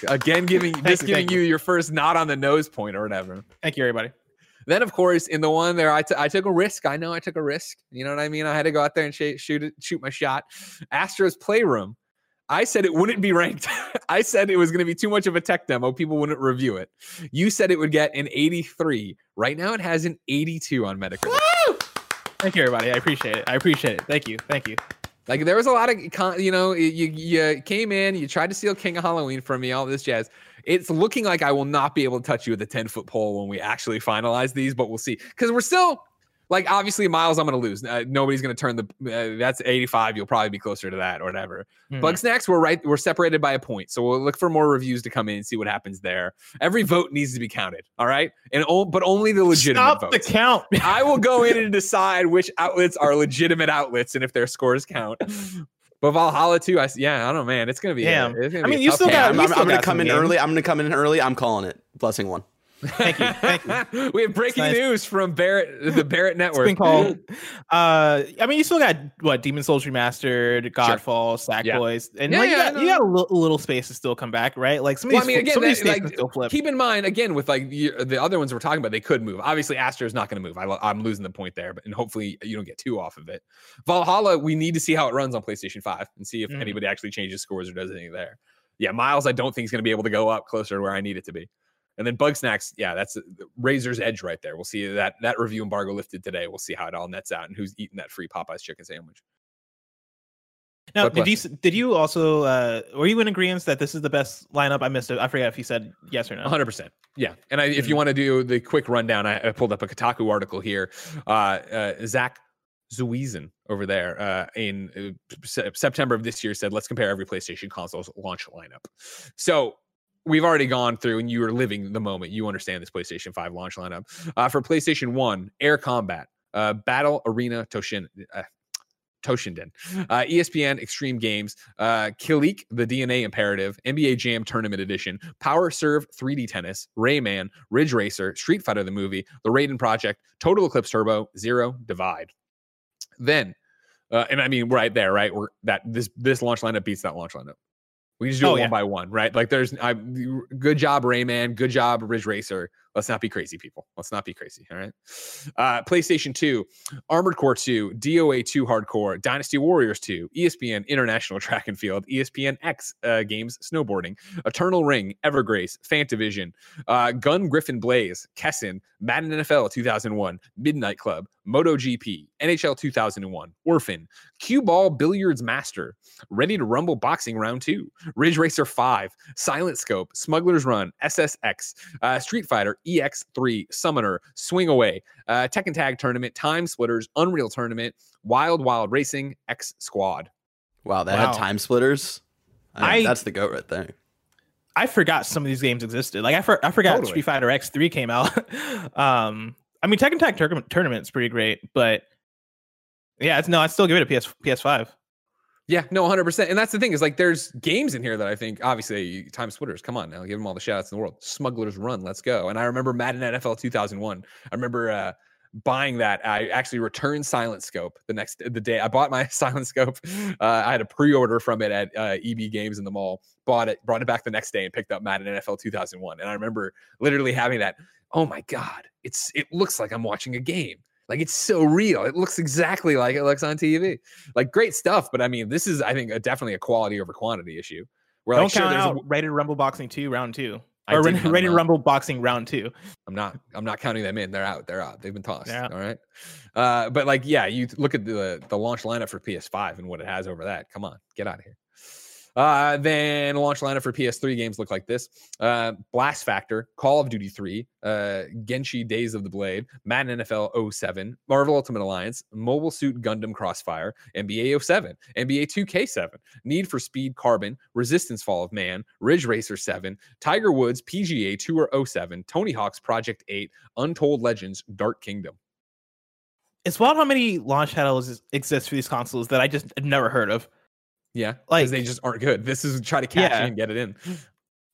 A: Again, giving just
B: you,
A: giving
B: thank
A: you your first not on the nose point or whatever.
B: Thank you, everybody.
A: Then, of course, in the one there, I, t- I took a risk. I know I took a risk. You know what I mean? I had to go out there and sh- shoot it, shoot my shot. Astro's Playroom. I said it wouldn't be ranked. I said it was going to be too much of a tech demo. People wouldn't review it. You said it would get an 83. Right now, it has an 82 on Metacritic.
B: Woo! Thank you, everybody. I appreciate it. I appreciate it. Thank you. Thank you.
A: Like there was a lot of, con- you know, you you uh, came in, you tried to steal King of Halloween from me, all this jazz. It's looking like I will not be able to touch you with a 10 foot pole when we actually finalize these, but we'll see. Because we're still, like, obviously, Miles, I'm going to lose. Uh, nobody's going to turn the, uh, that's 85. You'll probably be closer to that or whatever.
B: Mhm.
A: Bugsnax, we're right, we're separated by a point. So we'll look for more reviews to come in and see what happens there. Every vote needs to be counted. All right. And, o- but only the legitimate
B: Stop
A: votes.
B: the count.
A: I will go in and decide which outlets are legitimate outlets and if their scores count. But Valhalla too, I s- yeah, I don't know, man. It's gonna be. a-
B: Damn.
A: it's gonna
B: I
A: be
B: mean, you still
A: game.
B: got-
C: I'm,
B: we
C: I'm,
B: still
C: I'm gonna
B: got
C: come in
B: games.
C: early. I'm gonna come in early. I'm calling it. Blessing one.
B: Thank you. Thank you.
A: we have breaking
B: nice.
A: news from Barrett, the Barrett
B: It's
A: Network.
B: been called. Uh, I mean, you still got what Demon's Souls remastered, Godfall, Sackboys, and
A: Yeah,
B: like,
A: yeah,
B: you got, you got a little, little space to still come back, right? Like some
A: Well, I mean, again,
B: some of these
A: that- like. Keep in mind, again, with like the, the other ones we're talking about, they could move. Obviously, Astro is not going to move. I, I'm losing the point there, but and hopefully you don't get two off of it. Valhalla, we need to see how it runs on PlayStation 5 and see if
B: Mhm.
A: anybody actually changes scores or does anything there. Yeah, Miles, I don't think is going to be able to go up closer to where I need it to be. And then Bugsnax, yeah, that's razor's edge right there. We'll see that that review embargo lifted today. We'll see how it all nets out and who's eating that free Popeyes chicken sandwich.
B: Now, did you did you also uh, were you in agreement that this is the best lineup? I missed it. I forget if you said yes or no.
A: 100%. Yeah. And I, if you
B: Mhm.
A: want to do the quick rundown, I, I pulled up a Kotaku article here. Uh, uh, Zack Zwiezen over there uh, in uh, Se- September of this year said, let's compare every PlayStation console's launch lineup. So we've already gone through and you are living the moment. You understand this PlayStation 5 launch lineup. Uh, for PlayStation 1, Air Combat, uh, Battle Arena Toshin. Uh, Toshinden, uh, ESPN Extreme Games, uh, Kileak, the DNA Imperative, NBA Jam Tournament Edition, Power Serve 3D Tennis, Rayman, Ridge Racer, Street Fighter the movie, The Raiden Project, Total Eclipse Turbo, Zero, Divide. Then, uh, and I mean right there, right? We're that this this launch lineup beats that launch lineup. We just do
B: Oh,
A: it
B: yeah.
A: one by one, right? Like there's I good job Rayman, good job Ridge Racer. Let's not be crazy, people. Let's not be crazy. All right. Uh, PlayStation 2, Armored Core 2, DOA 2 Hardcore, Dynasty Warriors 2, ESPN International Track and Field, ESPN X uh, Games Snowboarding, Eternal Ring, Evergrace, Fantavision, uh, Gungriffon Blaze, Kessen, Madden NFL 2001, Midnight Club, MotoGP, NHL 2001, Orphen, Cue Ball Billiards Master, Ready to Rumble Boxing Round 2, Ridge Racer 5, Silent Scope, Smuggler's Run, SSX, uh, Street Fighter EX3, Summoner, Swing Away, uh, Tekken Tag Tournament, Time Splitters, Unreal Tournament, Wild Wild Racing, X Squad.
C: Wow, that
B: Wow.
C: had time splitters. I,
B: I-
C: that's the goat right there.
B: I forgot some of these games existed. Like I, for, I forgot
A: Totally.
B: Street Fighter EX3 came out. um, I mean, Tekken Tag Tournament Tournament's pretty great, but yeah, it's no, I'd still give it a PS PS5.
A: Yeah, no, 100%. And that's the thing is like there's games in here that I think, obviously, Time Splitters, come on now, give them all the shout outs in the world. Smugglers Run, let's go. And I remember Madden NFL 2001. I remember uh, buying that. I actually returned Silent Scope the next the day. I bought my Silent Scope. Uh, I had a pre order from it at uh, EB Games in the mall, bought it, brought it back the next day, and picked up Madden NFL 2001. And I remember literally having that, oh my God, it's it looks like I'm watching a game. Like it's so real. It looks exactly like it looks on TV. Like great stuff, but I mean, this is I think a, definitely a quality over quantity issue. Where
B: Don't
A: like,
B: count
A: a-
B: out Ready to Rumble Boxing 2 round 2.
A: I
B: Or
A: did
B: Ready,
A: count
B: Ready
A: them
B: to
A: out.
B: Rumble Boxing round 2.
A: I'm not I'm not counting them in. They're out. They're out. They've been tossed.
B: Yeah.
A: All right. Uh, but like, yeah, you look at the the launch lineup for PS5 and what it has over that. Come on, get out of here. Uh, then launch lineup for PS3 games look like this: uh, Blast Factor, Call of Duty 3, uh, Genji Days of the Blade, Madden NFL 07, Marvel Ultimate Alliance, Mobile Suit Gundam Crossfire, NBA 07, NBA 2K7, Need for Speed Carbon, Resistance Fall of Man, Ridge Racer 7, Tiger Woods PGA Tour 07, Tony Hawk's Project 8, Untold Legends Dark Kingdom.
B: It's wild how many launch titles exist for these consoles that I just never heard of.
A: Yeah,
B: Like-
A: they just aren't good. This is try to catch
B: Yeah.
A: and get it in.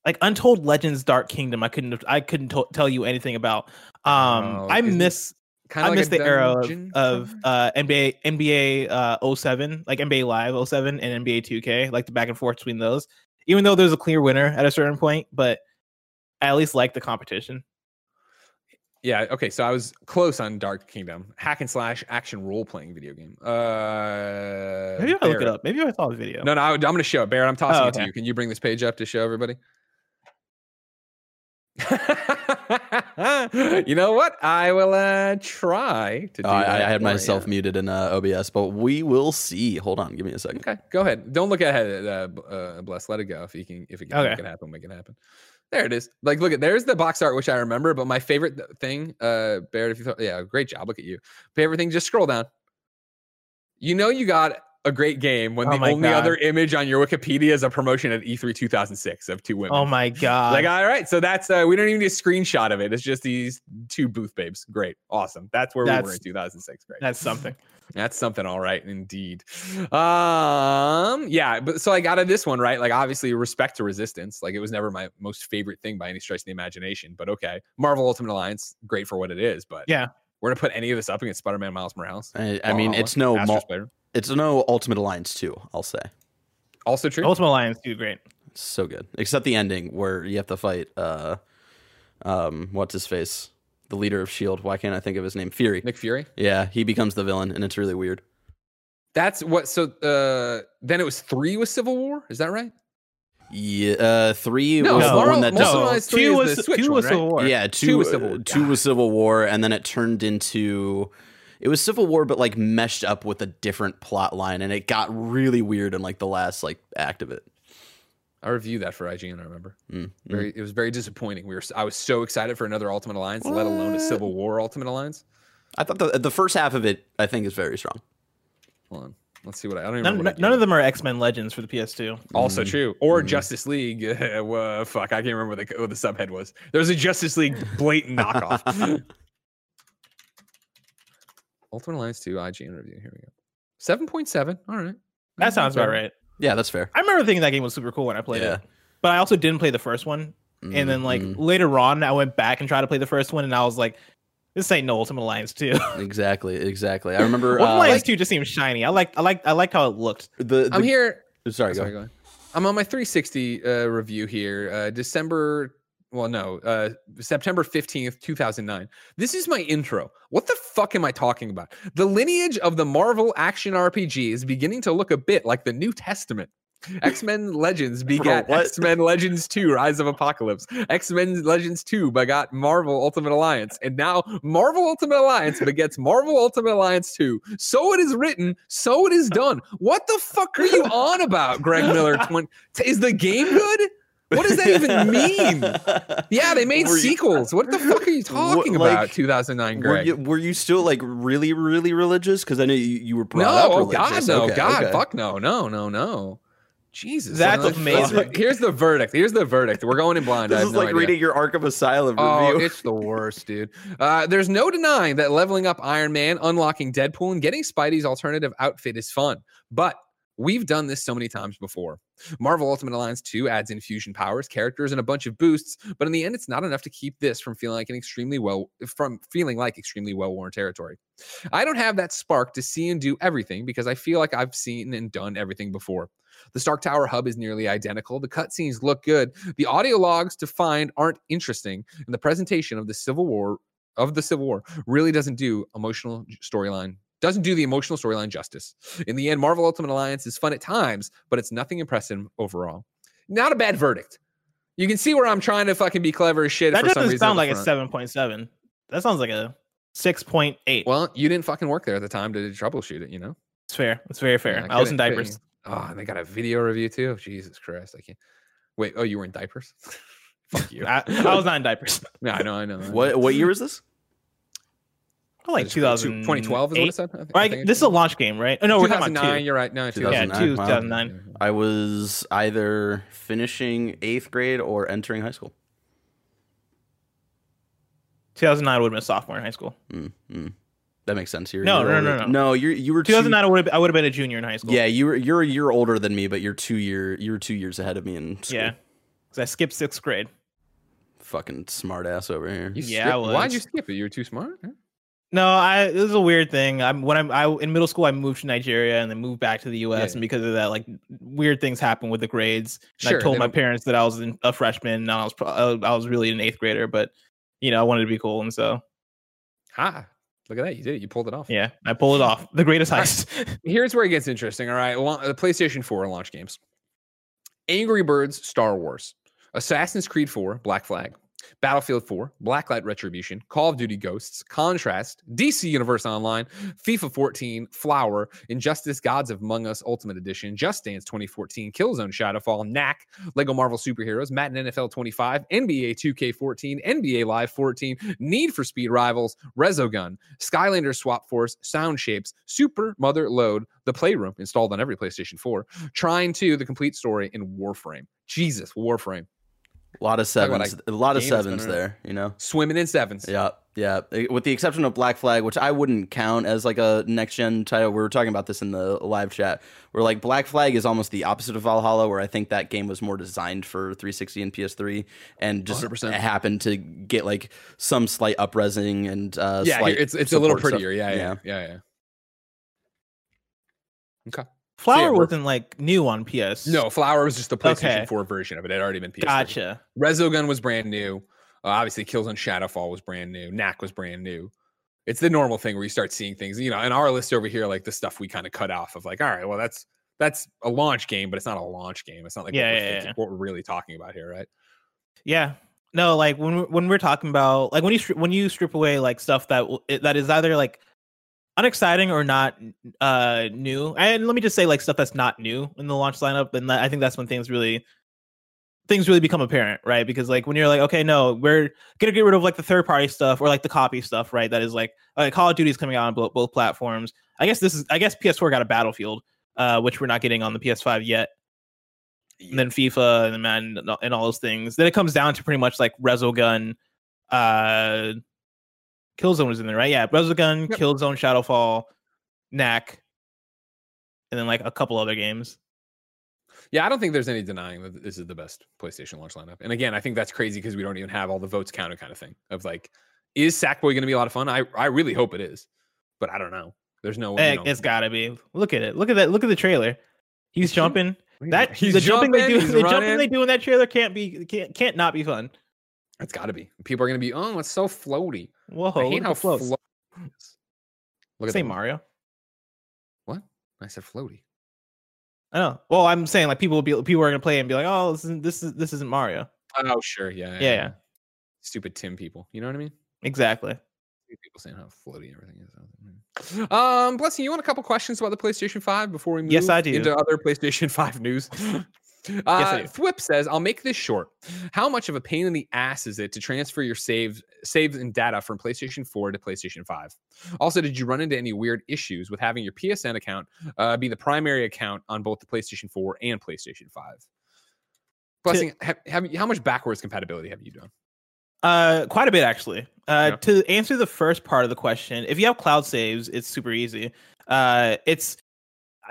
B: Like Untold Legends Dark Kingdom, I couldn't have, I couldn't to- tell you anything about. Um,
A: Oh,
B: I miss
A: Kind
B: I
A: of
B: miss the era of, of uh, NBA NBA uh, 07, like NBA Live 07 and NBA 2K, like the back and forth between those. Even though there's a clear winner at a certain point, but I at least like the competition.
A: Yeah. Okay. So I was close on Dark Kingdom, hack and slash action role playing video game. Uh,
B: Maybe I look it up. Maybe I saw the video.
A: No, no. I, am going to show it. Barrett, I'm tossing
B: Oh,
A: it to you. Can you bring this page up to show everybody? you know what? I will uh, try to do
C: Oh, I,
A: that
C: I had myself
A: you.
C: muted in uh, OBS, but we will see. Hold on, give me a second.
A: Okay, go ahead. Don't look ahead. Uh, uh, bless. Let it go. If you can, if it can
B: Okay.
A: make it happen, make it happen. There it is. Like, look at there's the box art which I remember. But my favorite thing, uh, Barrett, if you thought, yeah, great job. Look at you. Favorite thing, just scroll down. You know you got a great game when
B: Oh
A: the only
B: God.
A: other image on your Wikipedia is a promotion at E E3 2006 of two women.
B: Oh my god!
A: Like, all right, so that's uh, we don't even need a screenshot of it. It's just these two booth babes. Great, awesome. That's where we were in 2006. Great.
B: That's something.
A: That's something, all right, indeed. Um, yeah, but so I got to this one right. Like, obviously, respect to resistance. Like, it was never my most favorite thing by any stretch of the imagination. But okay, Marvel Ultimate Alliance, great for what it is. But
B: Yeah.
A: we're gonna put any of this up against Spider-Man Miles Morales.
C: I, I mean, it's no
A: Astro
C: mul- it's no Ultimate Alliance two. I'll say
A: Also true.
B: Ultimate Alliance, too great.
C: so good, except the ending where you have to fight. Uh, um, what's his face? The leader of Shield. Why can't I think of his name? Fury.
A: Nick Fury.
C: Yeah, he becomes the villain, and it's really weird.
A: That's what. So uh, then it was three with Civil War. Is that right?
C: Yeah, uh, three
A: No,
C: was the
A: Marvel-
C: one that
A: Marvel
C: just
A: three
B: two was two
A: one,
B: was
A: right?
B: Civil War.
C: Yeah,
A: Two
C: two,
A: was Civil War.
C: two was Civil War, and then it turned into it was Civil War, but like meshed up with a different plot line, and it got really weird in like the last like act of it.
A: I reviewed that for IGN. I remember.
C: Mm, mm.
A: Very, it was very disappointing. We were, I was so excited for another Ultimate Alliance, let alone a Civil War Ultimate Alliance.
C: I thought the the first half of it, I think, is very strong.
A: Hold on, let's see what I, I don't even
B: None,
A: remember.
B: none of them are X Men Legends for the PS2.
A: also
C: Mhm.
A: true, or
C: Mhm.
A: Justice League. Uh, well, fuck, I can't remember what the, what the subhead was. There's a Justice League blatant knockoff. Ultimate Alliance two IGN review. Here we go. Seven point seven. All right,
B: That sounds about right.
C: Yeah, that's fair.
B: I remember thinking that game was super cool when I played
C: Yeah.
B: it, but I also didn't play the first one. And then like
C: Mhm.
B: later on, I went back and tried to play the first one, and I was like, This ain't no Ultimate Alliance 2.
C: exactly, exactly. I remember
B: Ultimate
C: uh,
B: Alliance 2 just seems shiny. I like I like I like how it looked.
C: the, the
A: I'm here.
C: Sorry,
A: Sorry,
C: go.
A: go ahead. I'm on my 360 uh, review here. Uh, December, well, no, uh, September 15th, 2009. This is my intro. What the fuck am I talking about? The lineage of the Marvel action RPG is beginning to look a bit like the New Testament. X Men Legends begat
C: what?
A: X Men Legends 2 Rise of Apocalypse. X Men Legends 2 begot Marvel Ultimate Alliance. And now Marvel Ultimate Alliance begets Marvel Ultimate Alliance 2. So it is written, so it is done. What the fuck are you on about, Greg Miller? 20, is the game good? What does that even mean? Yeah, they made
C: Were you-
A: sequels. What the fuck are you talking
C: like,
A: about? 2009,
C: Were you, were you still like really, really religious? Because I know you, you were brought
A: no,
C: up
A: oh. God, no,
C: Okay,
A: God,
C: okay.
A: fuck no, no, no, no. Jesus,
B: That's
A: what the fuck?
B: amazing.
A: Here's the verdict. Here's the verdict. We're going in blind. I
C: This
A: have
C: is
A: no
C: like
A: idea.
C: reading your Arkham Asylum
A: Oh,
C: review.
A: it's the worst, dude. Uh, there's no denying that leveling up Iron Man, unlocking Deadpool, and getting Spidey's alternative outfit is fun. But we've done this so many times before. Marvel Ultimate Alliance 2 adds infusion powers, characters, and a bunch of boosts, but in the end, it's not enough to keep this from feeling like an extremely well from feeling like extremely well-worn territory. I don't have that spark to see and do everything because I feel like I've seen and done everything before. The Stark Tower hub is nearly identical. The cutscenes look good. The audio logs to find aren't interesting, and the presentation of the Civil War of the Civil War really doesn't do emotional storyline doesn't do the emotional storyline justice. In the end, Marvel Ultimate Alliance is fun at times, but it's nothing impressive overall. Not a bad verdict. You can see where I'm trying to fucking be clever as shit.
B: That
A: for some
B: doesn't
A: reason
B: sound like
A: the
B: a
A: front.
B: 7.7. That sounds like a 6.8.
A: Well, you didn't fucking work there at the time to troubleshoot it, you know?
B: it's fair. It's very fair.
A: Yeah,
B: I was in diapers.
A: couldn't- Oh, and they got a video review too. Jesus Christ, I can't. Wait, oh, you were in diapers? Fuck you.
B: I, I was not in diapers.
A: yeah, I know, I know. I know.
C: what what year was this?
B: Like
A: It's
B: 2000.
A: 2012 is what it said. I think, I
B: Right,
A: think
B: this is a launch game, right? Oh, no, we're talking about
A: 2009.
B: two.
A: You're right. No,
C: 2009.
B: Yeah, two,
C: wow.
B: 2009.
C: I was either finishing eighth grade or entering high school.
B: 2009 would have been a sophomore in high school.
C: Mm, mm. That makes sense. You're,
B: No,
C: you're
B: no, no,
C: older-
B: no.
C: No, you're you were two-
B: 2009, I would have I would have been a junior in high school.
C: Yeah, you were you're a year older than me, but you're two year you're two years ahead of me in school.
B: yeah. Because I skipped sixth grade.
C: Fucking smart ass over here.
A: You
B: Yeah, I
A: skipped- Why'd you skip it? You were too smart. Huh?
B: No, I this is a weird thing. I'm when I'm I in middle school I moved to Nigeria and then moved back to the US
A: Yeah.
B: and because of that like weird things happened with the grades. And
A: Sure,
B: I told my
A: don't-
B: parents that I was in, a freshman and I was pro- uh, I was really an 8th grader but you know I wanted to be cool and so
A: Ha! Look at that. You did it. You pulled it off.
B: yeah, I pulled it off. The greatest
A: All right.
B: heist.
A: Here's where it gets interesting. All right, Lo- the PlayStation 4 launch games: Angry Birds, Star Wars, Assassin's Creed 4, Black Flag, Battlefield 4, Blacklight Retribution, Call of Duty Ghosts, Contrast, DC Universe Online, FIFA 14, Flower, Injustice: Gods of Among Us Ultimate Edition, Just Dance 2014, Killzone Shadowfall, Knack, Lego Marvel Superheroes, Madden NFL 25, NBA 2K14, NBA Live 14, Need for Speed Rivals, Resogun, Skylander Swap Force, Sound Shapes, Super Mother Load, The Playroom, installed on every PlayStation 4, Trying to the complete story in Warframe. Jesus, Warframe.
C: A lot of sevens. A lot of
A: game that's been
C: sevens there, you know.
A: Swimming in sevens.
C: Yeah, yeah. Eh, With the exception of Black Flag, which I wouldn't count as like a next gen title. We were talking about this in the live chat. Where like Black Flag is almost the opposite of Valhalla, where I think that game was more designed for 360 and PS3, and just
A: 100%.
C: happened to get like some slight upresing and uh,
A: yeah, it's it's a little prettier. Yeah, yeah, yeah, yeah. Okay.
B: Flower
A: yeah,
B: wasn't like new on PS.
A: No, Flower was just the PlayStation
B: Okay.
A: 4 version of it. It had already been PS3.
B: Gotcha.
A: Resogun was brand new. Uh, obviously, Killzone Shadowfall was brand new. Knack was brand new. It's the normal thing where you start seeing things, you know, in our list over here, like the stuff we kind of cut off of like, all right, well, that's that's a launch game, but it's not a launch game. It's not like
B: Yeah,
A: what, we're
B: yeah,
A: thinking-
B: yeah.
A: what we're really talking about here, right?
B: Yeah. No, like when when we're talking about like when you when you strip away like stuff that that is either like unexciting or not uh new. And let me just say like stuff that's not new in the launch lineup and I think that's when things really things really become apparent, right? Because like when you're like okay, no, we're to get rid of like the third party stuff or like the copy stuff, right? That is like like Call of Duty is coming out on both, both platforms. I guess this is I guess PS4 got a Battlefield uh which we're not getting on the PS5 yet and then FIFA and then Madden and all- and all those things. Then it comes down to pretty much like Resogun, uh, Killzone was in there, right? Yeah, Resogun,
A: Yep.
B: Killzone, Shadowfall, Knack, and then like a couple other games.
A: Yeah, I don't think there's any denying that this is the best PlayStation launch lineup. And again, I think that's crazy because we don't even have all the votes counted kind of thing of like, Is Sackboy going to be a lot of fun? I I really hope it is, but I don't know. There's no.
B: Eh,
A: You know,
B: It's gotta be. Look at it. Look at that. Look at the trailer. He's jumping. That
A: He's
B: the jumping they do. The jumping they do in that trailer can't be. Can't can't not be fun.
A: It's got to be. People are going to be. Oh, it's so floaty.
B: Whoa!
A: I hate
B: at
A: how floaty. Look at
B: Say
A: that.
B: Mario.
A: What? I said floaty.
B: I know. Well, I'm saying like people will be people are gonna play and be like, oh, this isn't this is this isn't Mario.
A: Oh, sure. Yeah.
B: Yeah, yeah.
A: Stupid Tim people. You know what I mean?
B: Exactly.
A: People saying how floaty everything is. Um, Blessing, you want a couple questions about the PlayStation 5 before we move
B: Yes, I do.
A: into other PlayStation 5 news? Uh,
B: do.
A: Thwip says, I'll make this short. How much of a pain in the ass is it to transfer your saves, saves and data from PlayStation 4 to PlayStation 5? Also, did you run into any weird issues with having your PSN account uh, be the primary account on both the PlayStation 4 and PlayStation 5? Blessing, have, have how much backwards compatibility have you done?
B: Uh, quite a bit actually. Uh,
A: Yeah.
B: to answer the first part of the question, if you have cloud saves, it's super easy. Uh, it's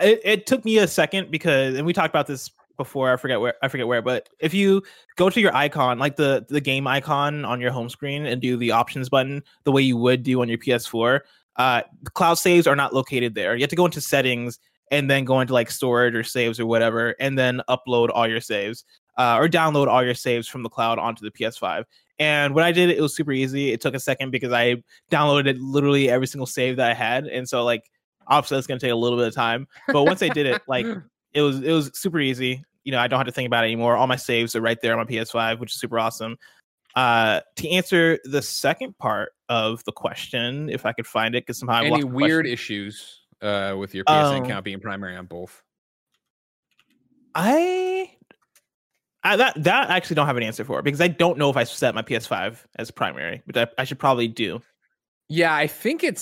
B: it, it took me a second because, and we talked about this before. I forget where I forget where, but if you go to your icon, like the the game icon on your home screen, and do the options button the way you would do on your PS4, uh, cloud saves are not located there. You have to go into settings and then go into like storage or saves or whatever, and then upload all your saves. Uh, or download all your saves from the cloud onto the PS5. And when I did it, it was super easy. It took a second because I downloaded literally every single save that I had, and so like obviously it's gonna take a little bit of time. But once I did it, like it was it was super easy. You know, I don't have to think about it anymore. All my saves are right there on my PS5, which is super awesome. Uh, to answer the second part of the question, if I could find it, because somehow I
A: any weird
B: question.
A: issues uh, with your PSN
B: Um,
A: account being primary on both?
B: I, I that that I actually don't have an answer for because I don't know if I set my PS5 as primary, which I, I should probably do.
A: Yeah, I think it's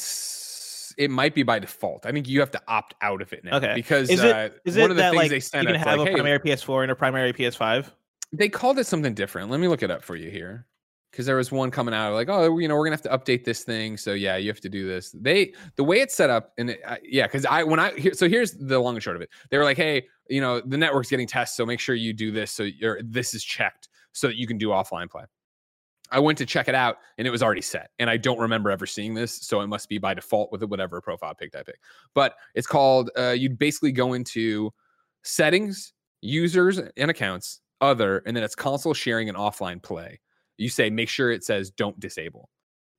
A: it might be by default. I think you have to opt out of it now.
B: Okay.
A: Because
B: Is it-
A: uh,
B: Is
A: one
B: it
A: of the
B: that
A: things
B: like
A: they
B: you
A: sent
B: can
A: us,
B: have
A: like,
B: a
A: hey,
B: primary PS4 and a primary PS5?
A: they called it something different. Let me look it up for you here. Because there was one coming out like, oh, you know, we're gonna have to update this thing. So yeah, you have to do this. They the way it's set up, and it, I, yeah, because I when I here, so here's the long and short of it. They were like, hey, you know, the network's getting tests, so make sure you do this. So you're this is checked so that you can do offline play. I went to check it out and it was already set. And I don't remember ever seeing this. So it must be by default with whatever profile pick I pick. But it's called, uh, you'd basically go into settings, users and accounts, other, and then it's console sharing and offline play. You say, make sure it says don't disable.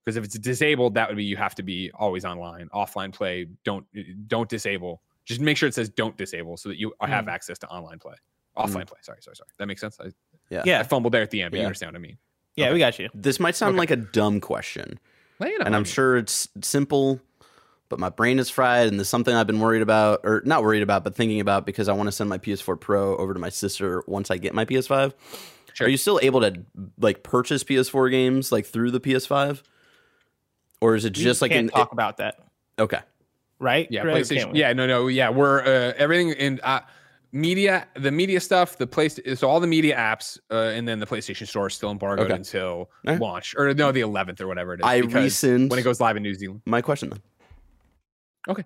A: Because if it's disabled, that would be you have to be always online. Offline play, don't don't disable. Just make sure it says don't disable so that you have
B: Mm.
A: access to online play. Offline play. Sorry, sorry, sorry. That makes sense. I,
C: Yeah.
A: I fumbled there at the end, but you understand what I mean.
B: Yeah,
A: Okay.
B: we got you.
C: This might sound
A: Okay.
C: like a dumb question,
A: Lay it
C: and I'm
A: me.
C: sure it's simple, but my brain is fried, and there's something I've been worried about, or not worried about, but thinking about because I want to send my PS4 Pro over to my sister once I get my PS5.
A: Sure.
C: Are you still able to like purchase PS4 games like through the PS5, or is it
B: We
C: just like
B: can't
C: an
B: talk about that,
C: okay?
B: right?
A: Yeah,
B: Greg,
A: PlayStation. Yeah, no, no, yeah. We're uh, everything in uh, media, the media stuff, the place. So all the media apps, uh, and then the PlayStation Store is still embargoed
C: Okay.
A: until
C: Alright.
A: launch, or no, the 11th or whatever it is.
C: I rescind
A: when it goes live in New Zealand.
C: my question then. Okay.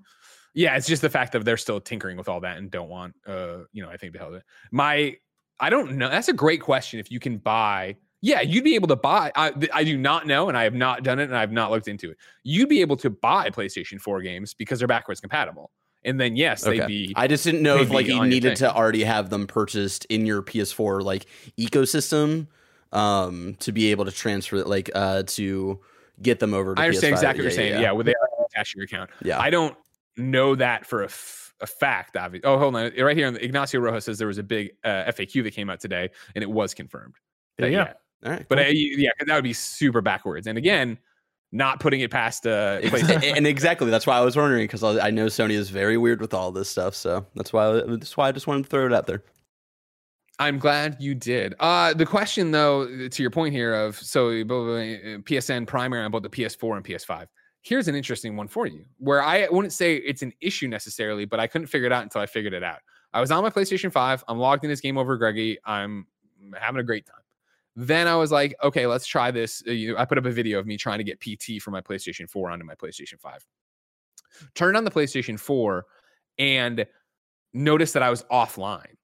A: Yeah, it's just the fact that they're still tinkering with all that and don't want, uh, you know, I think the hell it. My, I don't know. That's a great question. If you can buy, yeah, you'd be able to buy. I, I do not know, and I have not done it, and I have not looked into it. You'd be able to buy PlayStation 4 games because they're backwards compatible, and then yes, they'd be.
C: I just didn't know if like you needed to already have them purchased in your PS4 like ecosystem um to be able to transfer like uh to get them over to
A: I understand
C: PS5.
A: exactly what you're saying. Yeah, would they attach to your account?
C: Yeah.
A: I don't know that for a, f- a fact. Obviously. Oh, hold on. Right here, Ignacio Rojas says there was a big uh, FAQ that came out today, and it was confirmed. That,
B: you
A: yeah.
C: All right.
A: But
C: cool.
A: uh, yeah, that would be super backwards. And again, not putting it past uh,
C: Ex- and exactly that's why I was wondering because I I know Sony is very weird with all this stuff, so that's why that's why I just wanted to throw it out there.
A: I'm glad you did. Uh, the question, though, to your point here of so blah, blah, blah, uh, PSN primary on both the PS4 and PS5. Here's an interesting one for you, where I wouldn't say it's an issue necessarily, but I couldn't figure it out until I figured it out. I was on my PlayStation 5. I'm logged in this game over Greggy. I'm having a great time. Then I was like, okay, let's try this. Uh, I put up a video of me trying to get PT from my PlayStation 4 onto my PlayStation 5. Turned on the PlayStation 4 and noticed that I was offline.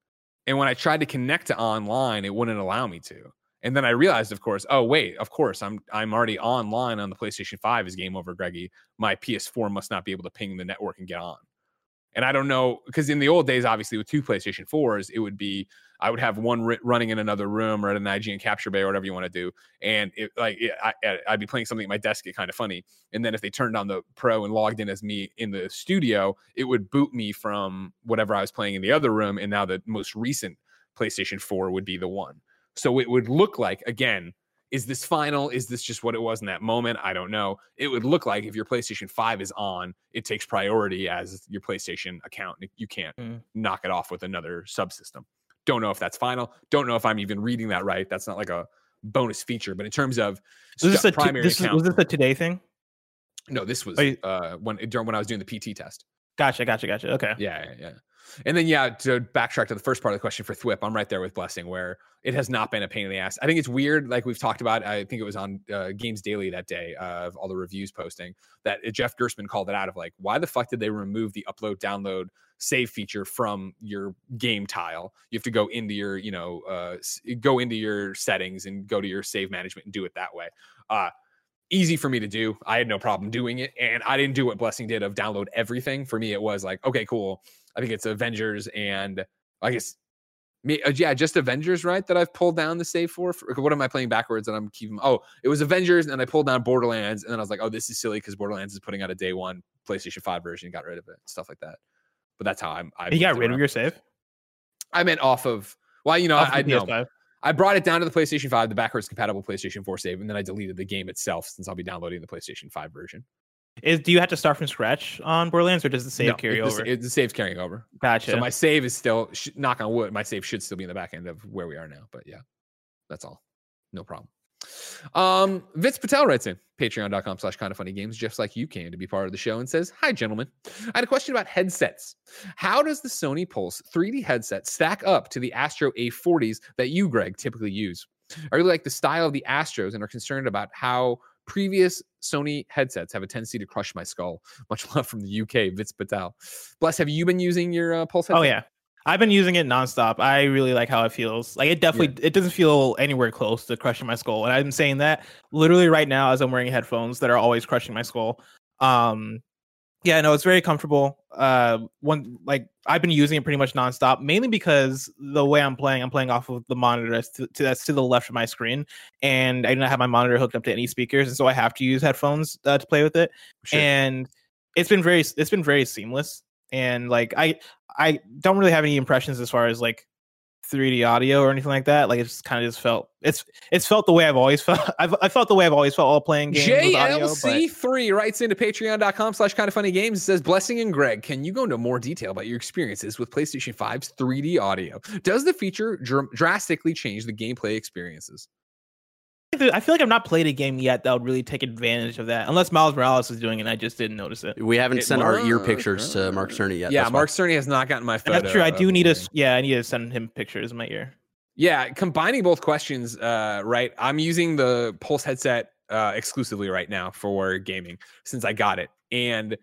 A: And when I tried to connect to online, it wouldn't allow me to. And then I realized, of course, oh wait, of course, I'm I'm already online on the PlayStation 5 is game over, Greggy. My PS4 must not be able to ping the network and get on. And I don't know because in the old days, obviously with two PlayStation 4s, it would be I would have one running in another room or at an IGN capture bay or whatever you want to do, and it, like it, I, I'd be playing something at my desk, get kind of funny. And then if they turned on the Pro and logged in as me in the studio, it would boot me from whatever I was playing in the other room, and now the most recent PlayStation 4 would be the one. So it would look like again is this final? Is this just what it was in that moment? I don't know. It would look like if your PlayStation 5 is on, it takes priority as your PlayStation account. You can't
B: Mm.
A: knock it off with another subsystem. Don't know if that's final. Don't know if I'm even reading that right. That's not like a bonus feature. But in terms of
B: Was this,
A: stu-
B: a t-
A: primary
B: this is,
A: account,
B: was this a today thing?
A: no, this was
B: you-
A: uh, when during when I was doing the PT test.
B: Gotcha, gotcha, gotcha. Okay.
A: Yeah, yeah, yeah. And then yeah, to backtrack to the first part of the question for Thwip, I'm right there with Blessing, where it has not been a pain in the ass. I think it's weird, like we've talked about. I think it was on uh, Games Daily that day uh, of all the reviews posting that Jeff Gerstmann called it out of like, why the fuck did they remove the upload download save feature from your game tile? You have to go into your, you know, uh, go into your settings and go to your save management and do it that way. Uh, easy for me to do. I had no problem doing it. And I didn't do what Blessing did of download everything. For me, it was like, okay, cool. I think it's Avengers and I guess me, uh, yeah, just Avengers, right? That I've pulled down the save for. for what am I playing backwards? And I'm keeping. Oh, it was Avengers, and I pulled down Borderlands, and then I was like, oh, this is silly because Borderlands is putting out a day one PlayStation Five version. Got rid of it, stuff like that. But that's how I'm. I
B: You got rid of your save?
A: I meant off of. Well, you know,
B: Off
A: I, I know. I brought it down to the PlayStation 5, the backwards compatible PlayStation 4 save, and then I deleted the game itself since I'll be downloading the PlayStation 5 version.
B: Is do you have to start from scratch on Borderlands, or does the save
A: No,
B: carry
A: it-
B: over?
A: it- the save's carrying over.
B: gotcha.
A: So my save is still, sh- knock on wood, my save should still be in the back end of where we are now. But yeah, that's all. No problem. Um, Vitz Patel writes in patreon.com slash kind of funny games, just like you can to be part of the show and says, Hi, gentlemen. I had a question about headsets. How does the Sony Pulse 3D headset stack up to the Astro A40s that you, Greg, typically use? I really like the style of the Astros and are concerned about how previous Sony headsets have a tendency to crush my skull. Much love from the UK, Vitz Patel. Bless, have you been using your uh, Pulse headset?
B: oh yeah, I've been using it nonstop. I really like how it feels. Like it definitely, it doesn't feel anywhere close to crushing my skull. And I'm saying that literally right now as I'm wearing headphones that are always crushing my skull. Um, yeah, no, it's very comfortable. Uh, one like I've been using it pretty much nonstop, mainly because the way I'm playing, I'm playing off of the monitor that's to, to that's to the left of my screen, and I do not have my monitor hooked up to any speakers, and so I have to use headphones uh, to play with it
A: Sure.
B: and it's been very it's been very seamless and like i i don't really have any impressions as far as like 3d audio or anything like that like it's kind of just felt it's it's felt the way i've always felt i've I felt the way i've always felt while playing games with audio, but
A: JLC3 writes into patreon.com slash kind of funny games and says, Blessing and Greg, can you go into more detail about your experiences with PlayStation 5's 3D audio? Does the feature dr- drastically change the gameplay experiences?
B: I feel like i've not played a game yet that would really take advantage of that unless miles morales is doing it and i just didn't notice it
C: We haven't
A: It
C: sent our ear
A: was-
C: pictures to Mark Cerny yet.
A: yeah,
C: that's why.
A: Mark Cerny has not gotten my
B: and
A: photo.
B: that's true i do need to yeah i need to send him pictures in my ear
A: Yeah, combining both questions, uh, right? I'm using the Pulse headset uh, exclusively right now for gaming since I got it, and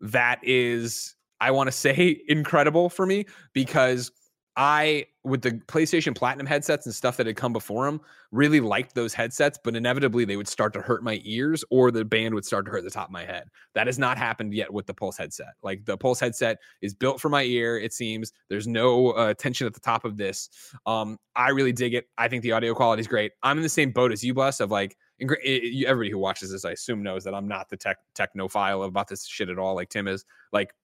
A: that is, I want to say, incredible for me because I, with the PlayStation Platinum headsets and stuff that had come before them, really liked those headsets, but inevitably they would start to hurt my ears or the band would start to hurt the top of my head. That has not happened yet with the Pulse headset. Like the Pulse headset is built for my ear, it seems. There's no uh, tension at the top of this. Um, I really dig it. I think the audio quality is great. I'm in the same boat as you, Bless, of like, it- everybody who watches this, I assume, knows that I'm not the tech technophile about this shit at all, like Tim is. Like,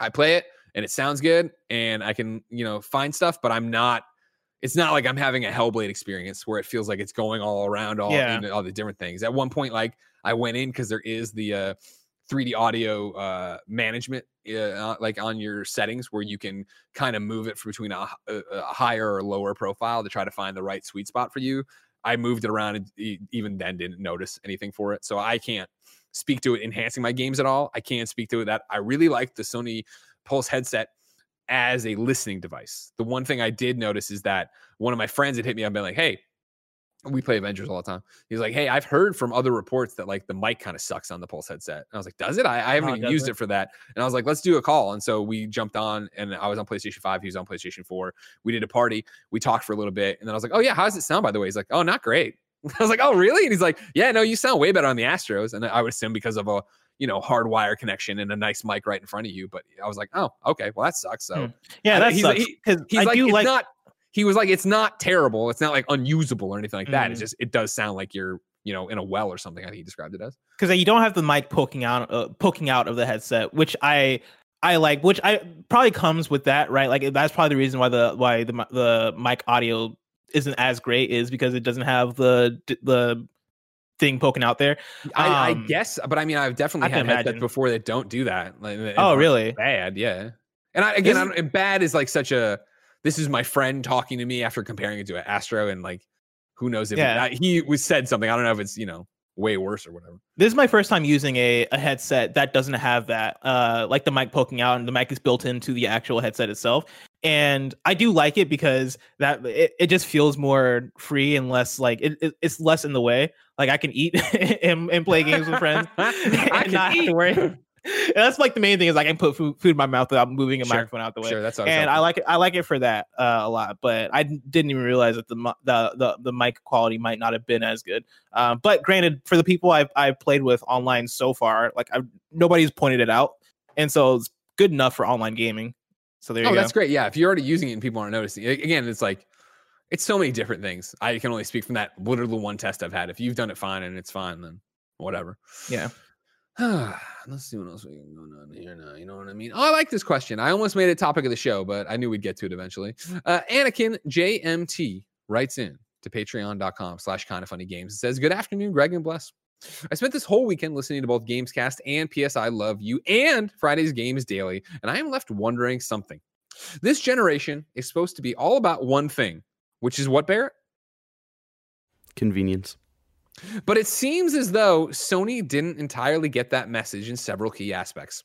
A: I play it and it sounds good and I can, you know, find stuff, but I'm not. It's not like I'm having a Hellblade experience where it feels like it's going all around all,
B: Yeah.
A: you know, all the different things. At one point, like I went in because there is the uh, 3D audio uh, management, uh, like on your settings, where you can kind of move it between a, higher or lower profile to try to find the right sweet spot for you. I moved it around and e- even then didn't notice anything for it. So I can't speak to it enhancing my games at all. I can't speak to it that I really like the Sony Pulse headset as a listening device. The one thing I did notice is that one of my friends had hit me up and been like, hey, we play Avengers all the time. He's like, "Hey, I've heard from other reports that like the mic kind of sucks on the Pulse headset." And I was like, "Does it? I, I oh, haven't
B: Oh,
A: even used
B: it?
A: it for that." And I was like, "Let's do a call." And so we jumped on, and I was on PlayStation Five. He was on PlayStation Four. We did a party. We talked for a little bit, and then I was like, "Oh yeah, how does it sound?" By the way, he's like, "Oh, not great." I was like, "Oh really?" And he's like, "Yeah, no, you sound way better on the Astros." And I would assume because of a you know hard wire connection and a nice mic right in front of you. But I was like, "Oh, okay, well that sucks." So.
B: Hmm. Yeah, that
A: he's
B: sucks.
A: like- he-
B: Because
A: he's
B: I
A: like,
B: do
A: it's
B: like
A: not. He was like, it's not terrible. It's not like unusable or anything like that. It's just it does sound like you're you know in a well or something. I think he described it as.
B: because you don't have the mic poking out uh, poking out of the headset, which I I like, which I probably comes with that, right? Like that's probably the reason why the why the the mic audio isn't as great is because it doesn't have the the thing poking out there.
A: I,
B: Um,
A: I guess, but I mean, I've definitely
B: I
A: had headsets before that don't do that. Like,
B: Oh, really?
A: Bad, yeah. And I, again, I
B: This-
A: don't, and bad is like such a. This is my friend talking to me after comparing it to an Astro, and like, who knows if it-
B: Yeah.
A: I- he was said something. I don't know if it's you know way worse or whatever.
B: This is my first time using a, a headset that doesn't have that, uh, like the mic poking out, and the mic is built into the actual headset itself. And I do like it because that it, it just feels more free and less like it, it- it's less in the way. Like I can eat and, and play games with friends
A: I
B: and
A: can
B: not have to
A: eat.
B: worry. And that's like the main thing is like I can put food, food in my mouth without moving a
A: Sure,
B: microphone out the way.
A: Sure, that's
B: and I like it. I like it for that uh, a lot, but I didn't even realize that the the the the mic quality might not have been as good. Um, but granted, for the people I've I've played with online so far, like I nobody's pointed it out, and so it's good enough for online gaming. So there you
A: Oh,
B: go.
A: that's great. Yeah, if you're already using it and people aren't noticing, again, it's like it's so many different things. I can only speak from that literally one test I've had. If you've done it fine and it's fine, then whatever.
B: Yeah.
A: Let's see what else we got going on here now. You know what I mean? Oh, I like this question. I almost made it topic of the show, but I knew we'd get to it eventually. Uh, Anakin JMT writes in to patreon.com slash kind of funny games. It says, Good afternoon, Greg and Bless. I spent this whole weekend listening to both Gamescast and PS I Love You and Friday's Games Daily, and I am left wondering something. This generation is supposed to be all about one thing, which is what, Barrett?
C: Convenience.
A: But it seems as though Sony didn't entirely get that message in several key aspects.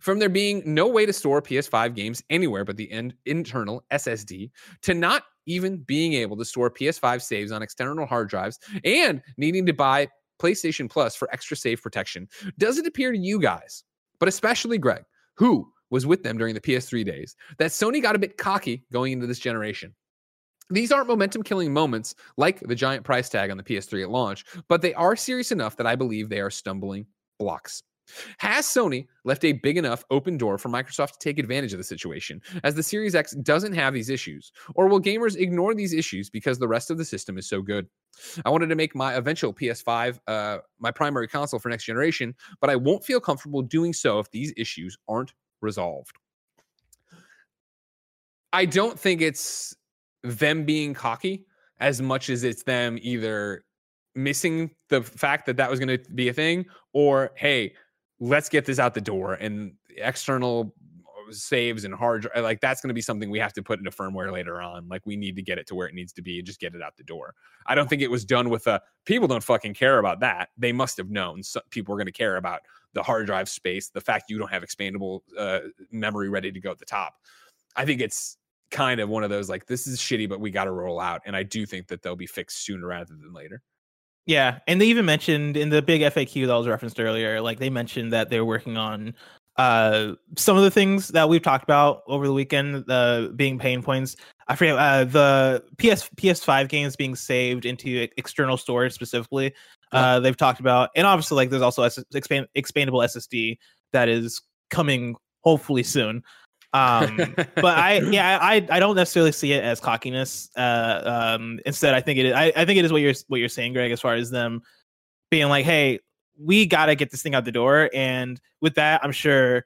A: From there being no way to store PS5 games anywhere but the in- internal SSD, to not even being able to store PS5 saves on external hard drives, and needing to buy PlayStation Plus for extra save protection. Does it appear to you guys, but especially Greg, who was with them during the PS3 days, that Sony got a bit cocky going into this generation? These aren't momentum killing moments like the giant price tag on the PS3 at launch, but they are serious enough that I believe they are stumbling blocks. Has Sony left a big enough open door for Microsoft to take advantage of the situation, as the Series X doesn't have these issues? Or will gamers ignore these issues because the rest of the system is so good? I wanted to make my eventual PS5 uh, my primary console for next generation, but I won't feel comfortable doing so if these issues aren't resolved. I don't think it's them being cocky as much as it's them either missing the fact that that was going to be a thing or hey let's get this out the door and external saves and hard like that's going to be something we have to put into firmware later on like we need to get it to where it needs to be and just get it out the door. I don't think it was done with a people don't fucking care about that they must have known people were going to care about the hard drive space the fact you don't have expandable uh, memory ready to go at the top. I think it's kind of one of those like this is shitty but we got to roll out and i do think that they'll be fixed sooner rather than later
B: Yeah, and they even mentioned in the big FAQ that was referenced earlier, like they mentioned that they're working on uh some of the things that we've talked about over the weekend, uh being pain points. I forget uh the PS PS5 games being saved into external storage specifically. Uh they've talked about and obviously like there's also S- expand, expandable SSD that is coming hopefully soon. Um but I yeah I I don't necessarily see it as cockiness. Uh, um, instead, I think it is. I, I think it is what you're what you're saying, Greg, as far as them being like, hey, we got to get this thing out the door. And with that, I'm sure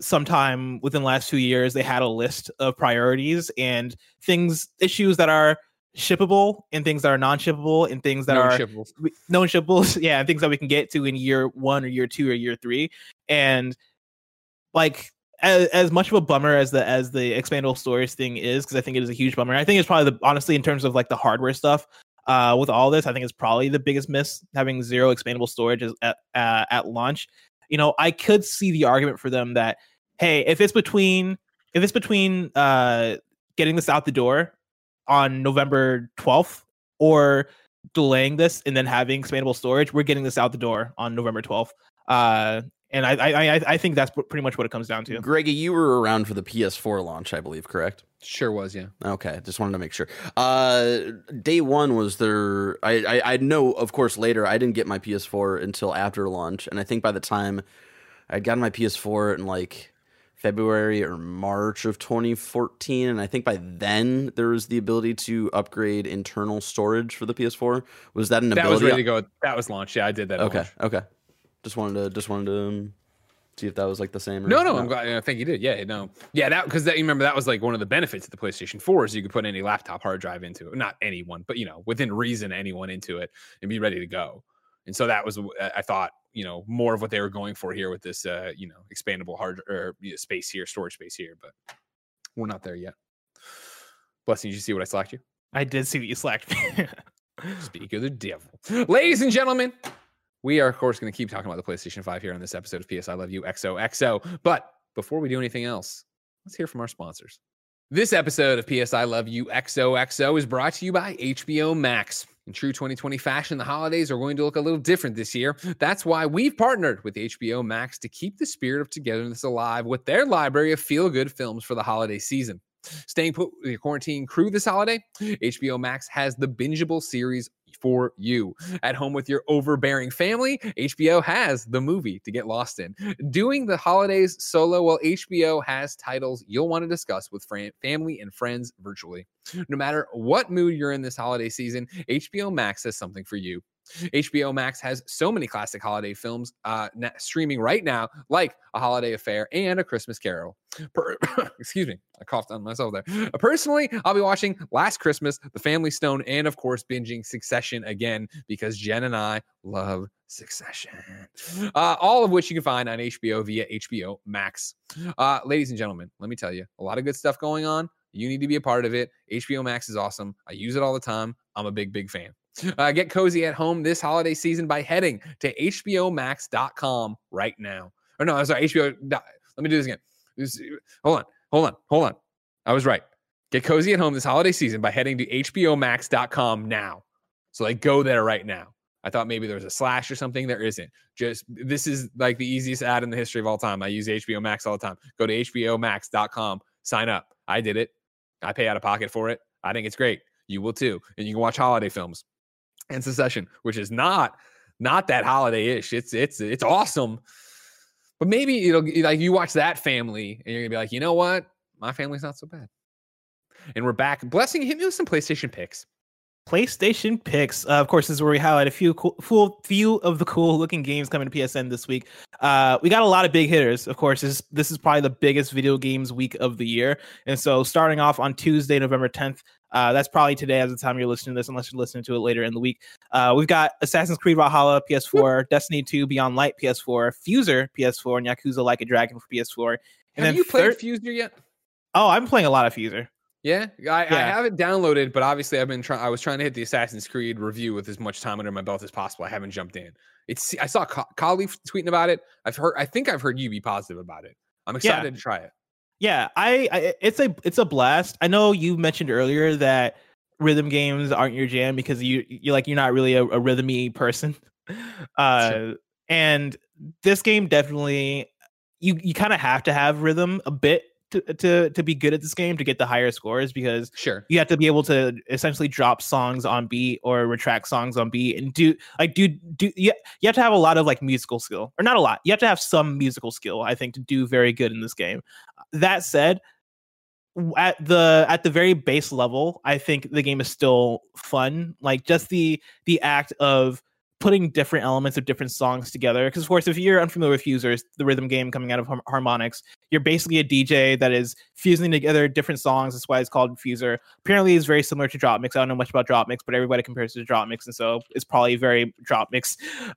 B: sometime within the last two years they had a list of priorities and things issues that are shippable and things that are non-shippable and things that
A: No
B: are
A: shippables.
B: known shippables, yeah, and things that we can get to in year one or year two or year three. And like as, as much of a bummer as the as the expandable storage thing is, because I think it is a huge bummer. I think it's probably the honestly in terms of like the hardware stuff. Uh, with all this, I think it's probably the biggest miss having zero expandable storage at uh, at launch. You know, I could see the argument for them that hey, if it's between if it's between uh getting this out the door on November twelfth or delaying this and then having expandable storage, we're getting this out the door on November 12th. Uh, and I, I, I, I think that's pretty much what it comes down to.
C: Greggy, you were around for the PS4 launch, I believe, correct?
A: Sure was, yeah.
C: Okay, just wanted to make sure. Uh, day one was there. I, I I know, of course, later I didn't get my PS4 until after launch, and I think by the time I'd gotten my PS4 in like February or March of 2014, and I think by then there was the ability to upgrade internal storage for the PS4. Was that an
A: That
C: ability?
A: was ready to go. That was launched. Yeah, I did that.
C: Okay,
A: launch.
C: okay. Just wanted to just wanted to um, see if that was like the same. Or
A: No, no,
C: not.
A: I'm glad. I think you did. Yeah, no, yeah, that because that you remember that was like one of the benefits of the PlayStation 4 is you could put any laptop hard drive into it. Not anyone, but you know, within reason, anyone into it and be ready to go. And so that was, uh, I thought, you know, more of what they were going for here with this, uh, you know, expandable hard or you know, space here, storage space here. But we're not there yet. Blessing, did you see what I slacked you?
B: I did see that you slacked me.
A: Speak of the devil. Ladies and gentlemen, we are, of course, going to keep talking about the PlayStation 5 here on this episode of PS I Love You XOXO. But before we do anything else, let's hear from our sponsors. This episode of PS I Love You XOXO is brought to you by HBO Max. In true 2020 fashion, the holidays are going to look a little different this year. That's why we've partnered with HBO Max to keep the spirit of togetherness alive with their library of feel good films for the holiday season. Staying put with your quarantine crew this holiday, HBO Max has the bingeable series for you. At home with your overbearing family, HBO has the movie to get lost in. Doing the holidays solo, well, HBO has titles you'll want to discuss with family and friends virtually. No matter what mood you're in this holiday season, HBO Max has something for you. HBO Max has so many classic holiday films uh, streaming right now, like A Holiday Affair and A Christmas Carol. Per- excuse me, I coughed on myself there. Uh, personally, I'll be watching Last Christmas, The Family Stone, and of course, binging Succession again because Jen and I love Succession. Uh, all of which you can find on HBO via HBO Max. Uh, ladies and gentlemen, let me tell you, a lot of good stuff going on. You need to be a part of it. HBO Max is awesome. I use it all the time. I'm a big, big fan. Uh, get cozy at home this holiday season by heading to HBOMax.com right now. Or no, I'm sorry, HBO. Let me do this again. Hold on, hold on, hold on. I was right. Get cozy at home this holiday season by heading to HBOMax.com now. So like go there right now. I thought maybe there was a slash or something. There isn't. Just this is like the easiest ad in the history of all time. I use HBO Max all the time. Go to HBOMax.com, sign up. I did it. I pay out of pocket for it. I think it's great. You will too. And you can watch holiday films and Succession, which is not not that holiday-ish. It's it's it's awesome. But maybe know, like you watch that family and you're gonna be like, you know what? My family's not so bad. And we're back. Blessing, hit me with some PlayStation picks.
B: PlayStation picks. Uh, of course, this is where we highlight a few cool, few of the cool looking games coming to PSN this week. Uh, we got a lot of big hitters. Of course, this this is probably the biggest video games week of the year. And so, starting off on Tuesday, November 10th. Uh, that's probably today as the time you're listening to this, unless you're listening to it later in the week. Uh, we've got Assassin's Creed Valhalla PS4, Destiny 2 Beyond Light PS4, Fuser PS4, and Yakuza Like a Dragon for PS4. And
A: Have you played Fuser yet?
B: Oh, I'm playing a lot of Fuser.
A: Yeah, I, I haven't downloaded, but obviously I've been trying. I was trying to hit the Assassin's Creed review with as much time under my belt as possible. I haven't jumped in. It's I saw Kali tweeting about it. I've heard. I think I've heard you be positive about it. I'm
B: Yeah.
A: excited to try it.
B: Yeah, I, I it's a it's a blast. I know you mentioned earlier that rhythm games aren't your jam because you you like you're not really a, a rhythmy person. Uh and this game definitely you you kind of have to have rhythm a bit to, to to be good at this game to get the higher scores because
A: Sure.
B: you have to be able to essentially drop songs on beat or retract songs on beat and do like do do you, you have to have a lot of like musical skill or not a lot you have to have some musical skill i think to do very good in this game that said at the at the very base level i think the game is still fun like just the the act of putting different elements of different songs together because of course if you're unfamiliar with fusers the rhythm game coming out of Har- harmonix you're basically a dj that is fusing together different songs that's why it's called fuser. Apparently it's very similar to DropMix i don't know much about DropMix but everybody compares it to DropMix and so it's probably very DropMix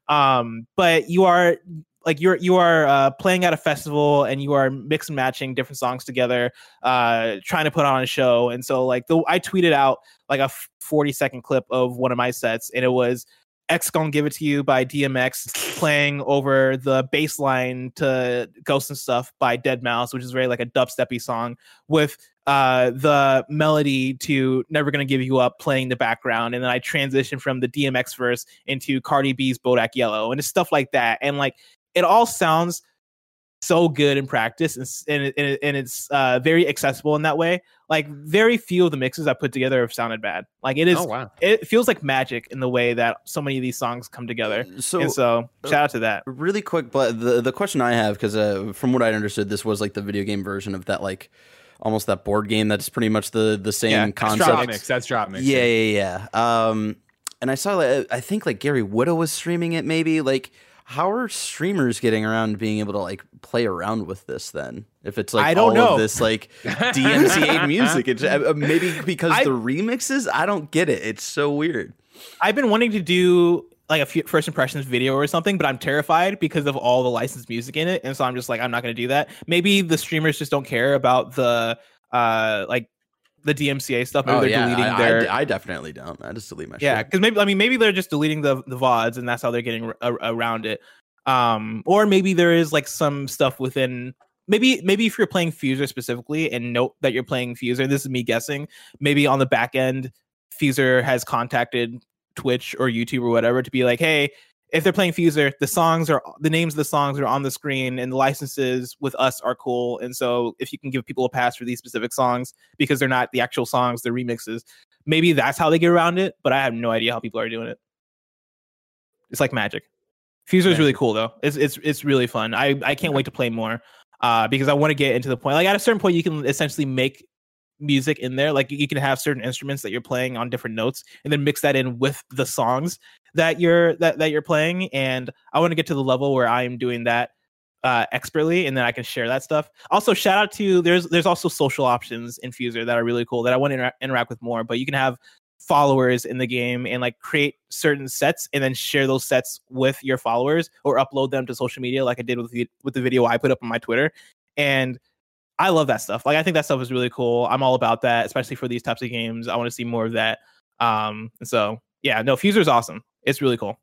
B: um but you are like you're you are uh, playing at a festival and you are mix and matching different songs together uh trying to put on a show and so like the i tweeted out like a 40 second clip of one of my sets and it was X Gonna Give It To You by DMX playing over the bass line to Ghost and Stuff by deadmau5, which is very like a dubsteppy song with uh the melody to Never Gonna Give You Up playing the background. And then I transition from the DMX verse into Cardi B's Bodak Yellow and it's stuff like that. And like it all sounds so good in practice and and, and, and it's uh, very accessible in that way. Like very few of the mixes I put together have sounded bad. Like it is,
A: Oh wow.
B: it feels like magic in the way that so many of these songs come together.
C: So,
B: and so shout out to that.
C: really quick, but the the question I have because uh, from what I understood, this was like the video game version of that like almost that board game that's pretty much the the same
B: Yeah,
A: That's
C: concept.
A: DropMix. That's DropMix.
C: Yeah, yeah, yeah. Um, and I saw like, I think like Gary Whitta was streaming it. Maybe like how are streamers getting around being able to like play around with this? Then if it's like
B: I don't
C: all
B: know.
C: of this like DMCA music, it's uh, maybe because
B: I-
C: the remixes. I don't get it. It's so weird.
B: I've been wanting to do like a few first impressions video or something, but I'm terrified because of all the licensed music in it, and so I'm just like I'm not going to do that. Maybe the streamers just don't care about the uh like the DMCA stuff. Maybe
C: oh
B: they're
C: yeah,
B: deleting
C: I,
B: their
C: I, I definitely don't. I just delete my shit.
B: yeah because maybe i mean maybe they're just deleting the the vods and that's how they're getting ar- around it um or maybe there is like some stuff within maybe maybe if you're playing fuser specifically and note that you're playing fuser this is me guessing maybe on the back end fuser has contacted twitch or youtube or whatever to be like hey if they're playing fuser the songs are the names of the songs are on the screen and the licenses with us are cool and so if you can give people a pass for these specific songs because they're not the actual songs they're remixes maybe that's how they get around it, but I have no idea how people are doing it. It's like magic. Fuser is really cool though. It's it's it's really fun. I I can't wait to play more uh because I want to get into the point. Like at a certain point you can essentially make music in there. Like you can have certain instruments that you're playing on different notes and then mix that in with the songs that you're that that you're playing and I want to get to the level where I am doing that uh, expertly, and then I can share that stuff. Also, shout out to there's there's also social options in Fuser that are really cool that I want to intera- interact with more. But you can have followers in the game and like create certain sets and then share those sets with your followers or upload them to social media, like I did with the, with the video I put up on my Twitter. And I love that stuff. Like I think that stuff is really cool. I'm all about that, especially for these types of games. I want to see more of that. Um, so yeah, no, Fuser is awesome. It's really cool.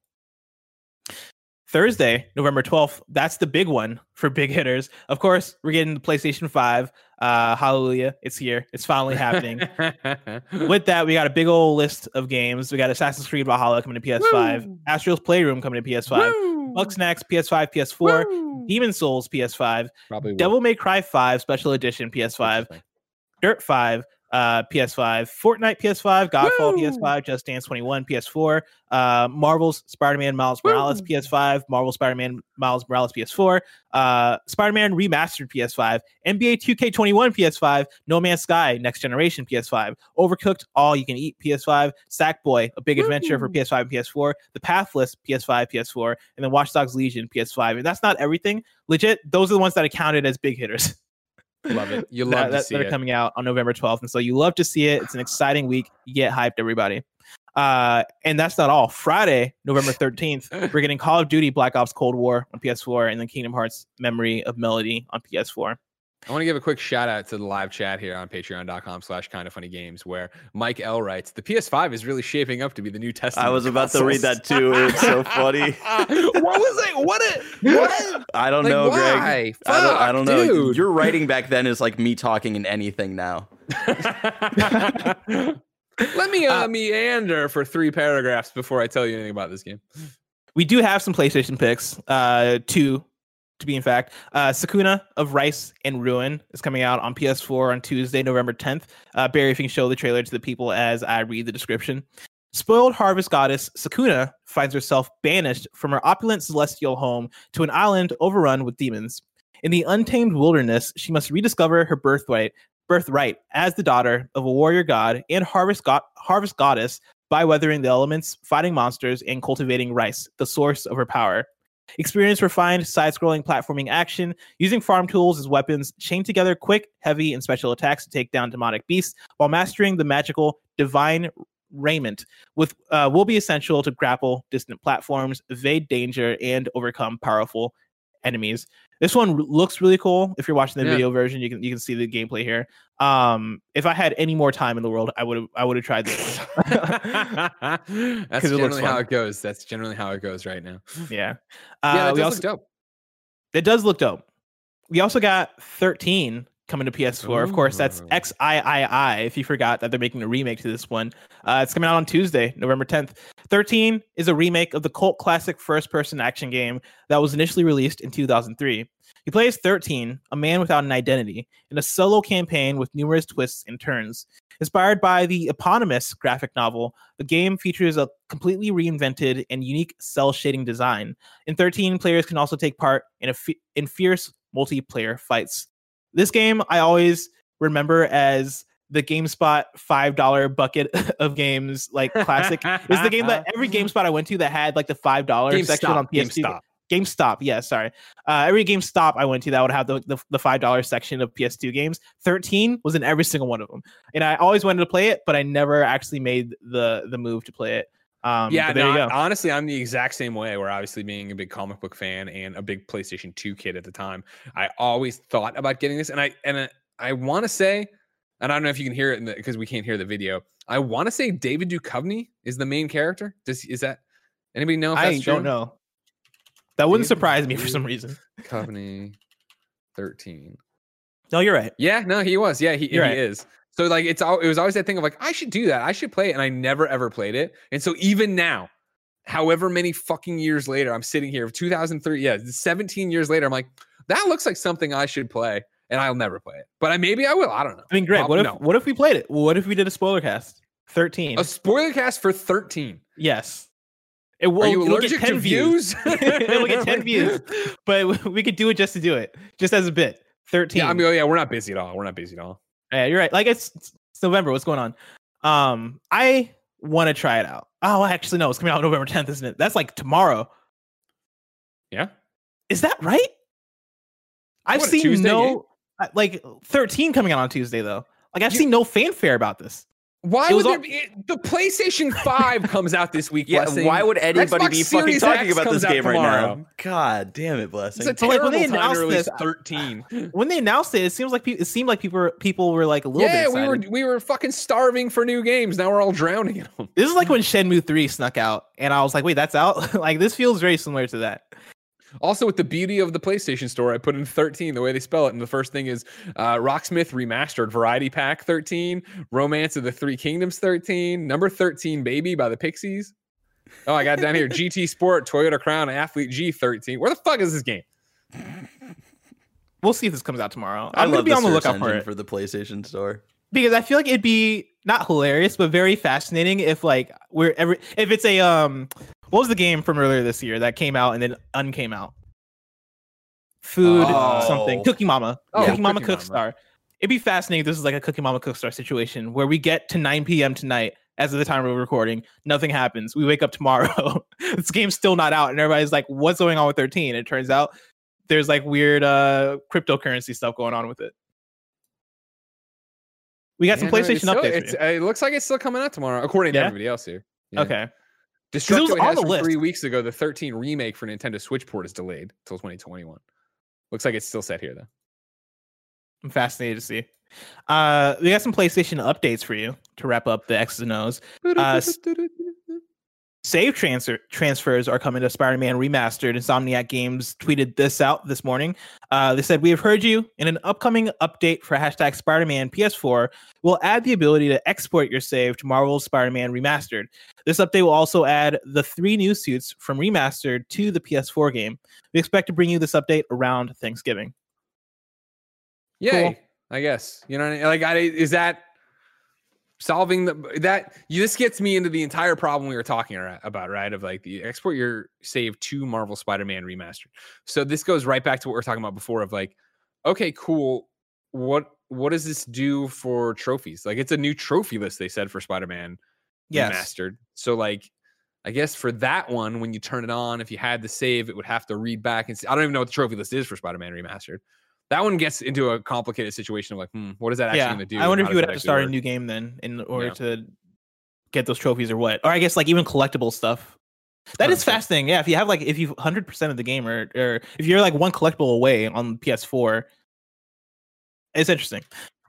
B: Thursday, November 12th, that's the big one for big hitters. Of course, we're getting the PlayStation 5. Uh, hallelujah. It's here. It's finally happening. With that, we got a big old list of games. We got Assassin's Creed Valhalla coming to PS5,
A: Woo!
B: Astro's Playroom coming to PS5, Bugsnax PS5, PS4, Demon Souls PS5,
A: Probably will.
B: Devil May Cry 5 Special Edition PS5, Dirt 5 uh, PS5, Fortnite PS5, Godfall
A: Woo!
B: PS5, Just Dance 21 PS4, uh, Marvel's Spider-Man Miles Morales
A: Woo!
B: PS5, Marvel Spider-Man Miles Morales PS4, uh, Spider-Man Remastered PS5, NBA 2K21 PS5, No Man's Sky Next Generation PS5, Overcooked All You Can Eat PS5, Sackboy A Big Adventure for PS5 and PS4, The Pathless PS5 PS4, and then Watch Dogs Legion PS5. And that's not everything. Legit, those are the ones that are counted as big hitters
A: Love it. You
B: that,
A: love to
B: that,
A: see
B: that are
A: it.
B: coming out on November 12th. And so you love to see it. It's an exciting week. You get hyped, everybody. Uh, and that's not all. Friday, November 13th, we're getting Call of Duty Black Ops Cold War on PS4 and then Kingdom Hearts Memory of Melody on PS4.
A: I want to give a quick shout out to the live chat here on patreon.com slash kind of funny games where Mike L writes, the PS5 is really shaping up to be the new testament.
C: I was
A: of
C: about to read that too. It's so funny.
A: what was it? What it? What?
C: I don't
A: Like,
C: know, Greg.
A: why?
C: I don't, I don't know.
A: dude.
C: Your writing back then is like me talking in anything now.
A: Let me uh, meander for three paragraphs before I tell you anything about this game.
B: We do have some PlayStation picks. Uh, two, to be in fact. Uh, Sakuna of Rice and Ruin is coming out on PS4 on Tuesday, November 10th. Uh, Barry, if you can show the trailer to the people as I read the description. Spoiled harvest goddess Sakuna finds herself banished from her opulent celestial home to an island overrun with demons. In the untamed wilderness, she must rediscover her birthright, birthright as the daughter of a warrior god and harvest, go- harvest goddess by weathering the elements, fighting monsters, and cultivating rice, the source of her power. Experience refined side scrolling platforming action, using farm tools as weapons, chain together quick, heavy, and special attacks to take down demonic beasts, while mastering the magical divine raiment, with uh, will be essential to grapple distant platforms, evade danger, and overcome powerful enemies. This one looks really cool. If you're watching the
A: Yeah.
B: video version, you can you can see the gameplay here. Um, if I had any more time in the world, I would have I would have tried this.
A: That's
B: it
A: generally how it goes. That's generally how it goes right now.
B: yeah.
A: yeah,
B: Uh,
A: that
B: we
A: does
B: also
A: look dope.
B: It does look dope. We also got 13 coming to PS4. Of course, that's
A: Ooh.
B: XIII. If you forgot that they're making a remake to this one, uh, it's coming out on Tuesday, November 10th. 13 is a remake of the cult classic first-person action game that was initially released in 2003. He plays 13, a man without an identity, in a solo campaign with numerous twists and turns. Inspired by the eponymous graphic novel, the game features a completely reinvented and unique cell shading design. In 13, players can also take part in a in fierce multiplayer fights. This game I always remember as the GameSpot five dollar bucket of games, like classic. It's the game that every GameSpot I went to that had like the five dollar section on PS2.
A: GameStop.
B: GameStop, yeah, sorry. Uh, every GameStop I went to that would have the, the, the five dollar section of PS2 games. Thirteen was in every single one of them, and I always wanted to play it, but I never actually made the the move to play it. Um,
A: yeah, no,
B: you
A: I-
B: go.
A: honestly, I'm the exact same way. Where obviously being a big comic book fan and a big PlayStation 2 kid at the time, I always thought about getting this, and I and I, I want to say, and I don't know if you can hear it because we can't hear the video. I want to say David Duchovny is the main character. Does is that anybody know? If
B: I
A: true?
B: don't know. That wouldn't
A: David
B: surprise me for some reason.
A: Duchovny, 13.
B: No, you're right.
A: Yeah, no, he was. Yeah, he, he
B: right.
A: is. So like it's all it was always that thing of like I should do that. I should play it, and I never ever played it. And so even now, however many fucking years later, I'm sitting here, 2003, yeah, 17 years later, I'm like, that looks like something I should play, and I'll never play it. But I maybe I will. I don't know.
B: I mean, Greg, what if
A: no.
B: what if we played it? What if we did a spoiler cast? Thirteen.
A: a spoiler cast for 13?
B: yes. It will.
A: Are you allergic
B: get 10
A: to
B: views? It'll get 10 views. but we could do it just to do it, just as a bit. Thirteen.
A: Yeah, I mean, oh, yeah, we're not busy at all. We're not busy at all.
B: Yeah, you're right. Like it's, it's November. What's going on? Um, I want to try it out. Oh, actually, no, it's coming out November 10th, isn't it? That's like tomorrow.
A: Yeah.
B: Is that right? I've
A: What,
B: seen
A: Tuesday
B: no uh, like 13 coming out on Tuesday though. Like I've
A: You-
B: seen no fanfare about this.
A: Why
B: It
A: would
B: was
A: there be it- the PlayStation 5 comes out this week?
C: Yeah,
A: Blessing.
C: why would anybody
A: Xbox
C: be fucking
A: Series
C: talking
A: X
C: about this game right
A: tomorrow.
C: now? God damn it, blessing.
A: It's a
B: But, like,
A: terrible
B: when they
A: time to
B: announced
A: release
B: this,
A: 13.
B: When they announced it, it seems like pe- it seemed like people were, people were like a little
A: yeah,
B: bit
A: we were we were fucking starving for new games. Now we're all drowning in them.
B: This is like when Shenmue 3 snuck out, and I was like, wait, that's out? like this feels very similar to that.
A: Also, with the beauty of the PlayStation Store, I put in 13 the way they spell it, and the first thing is uh, Rocksmith Remastered Variety Pack 13, Romance of the Three Kingdoms 13, number 13 Baby by the Pixies. Oh, I got down here GT Sport Toyota Crown Athlete G 13. Where the fuck is this game?
B: We'll see if this comes out tomorrow.
C: I
B: I'm gonna be on the lookout for it.
C: for the PlayStation Store.
B: because I feel like it'd be not hilarious, but very fascinating if like we're every if it's a um what was the game from earlier this year that came out and then uncame out? Food
C: Oh.
B: something Cookie Mama.
A: Oh,
B: Cookie Mama
A: Cookie
B: Cook
A: Mama.
B: Star. It'd be fascinating. if This is like a Cookie Mama Cook Star situation where we get to 9 p.m. tonight as of the time we're recording. Nothing happens. We wake up tomorrow. this game's still not out, and everybody's like, "What's going on with 13?" it turns out there's like weird uh cryptocurrency stuff going on with it. We got some
A: Yeah, no, it's
B: PlayStation
A: still-
B: updates. for
A: it's-
B: you.
A: uh, it looks like it's still coming out tomorrow, according to everybody else here. Yeah.
B: Okay. Was on the list.
A: three weeks ago. The 13 remake for Nintendo Switch port is delayed till 2021. Looks like it's still set here though.
B: I'm fascinated to see. Uh, we got some PlayStation updates for you to wrap up the X's and O's. Uh, Save transfer transfers are coming to Spider-Man Remastered. Insomniac Games tweeted this out this morning. Uh, they said, "We have heard you. In an upcoming update for hashtag Spider-Man PS4, we'll add the ability to export your save to Marvel's Spider-Man Remastered. This update will also add the three new suits from Remastered to the PS4 game. We expect to bring you this update around Thanksgiving."
A: Yay! I guess you know. What I mean? Like, I, is that solving the that? You, this gets me into the entire problem we were talking about, right? Of like the export your save to Marvel Spider-Man Remastered. So this goes right back to what we are talking about before. Of like, okay, cool. What what does this do for trophies? Like, it's a new trophy list. They said for Spider-Man
B: Yes.
A: remastered. So like I guess for that one, when you turn it on, if you had the save, it would have to read back and see. I don't even know what the trophy list is for Spider-Man Remastered. That one gets into a complicated situation of like, hmm, what is that actually
B: yeah,
A: going to do?
B: I wonder if you would have to start a new game then in order
A: Yeah.
B: to get those trophies or what, or I guess like even collectible stuff. That is
A: 100%.
B: fascinating. Yeah, if you have like if you hundred percent of the game, or or if you're like one collectible away on PS4, it's interesting.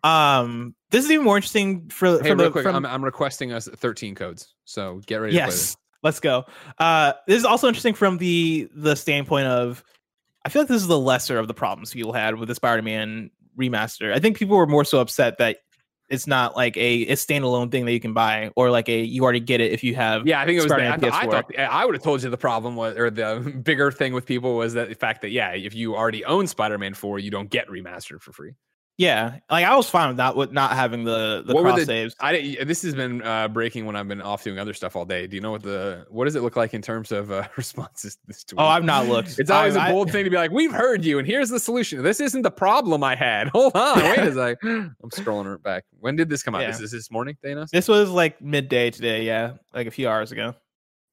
B: Um, this is even more interesting for,
A: Hey,
B: for
A: real
B: the
A: quick,
B: from,
A: I'm, I'm requesting us 13 codes. So get ready to play this.
B: yes. Let's go. Uh, this is also interesting from the the standpoint of, I feel like this is the lesser of the problems people had with the Spider-Man remaster. I think people were more so upset that it's not like a, a standalone thing that you can buy, or like a you already get it if you have.
A: Yeah, I think it was. The, I, th- I
B: PS4.
A: thought I would have told you the problem was, or the bigger thing with people was that the fact that yeah, if you already own Spider-Man 4, you don't get remastered for free.
B: Yeah, like I was fine with not with not having the the
A: What
B: cross
A: the-
B: saves.
A: I this has been uh, breaking when I've been off doing other stuff all day. Do you know what the what does it look like in terms of uh, responses to this tweet?
B: Oh, I've not looked.
A: It's always
B: I-
A: a
B: I-
A: bold thing to be like, "We've heard you, and here's the solution. This isn't the problem I had. Hold on, wait a sec. I'm scrolling it back. When did this come out?
B: Yeah.
A: Is this this morning, Thanos?
B: This was like midday today. Yeah, like a few hours ago.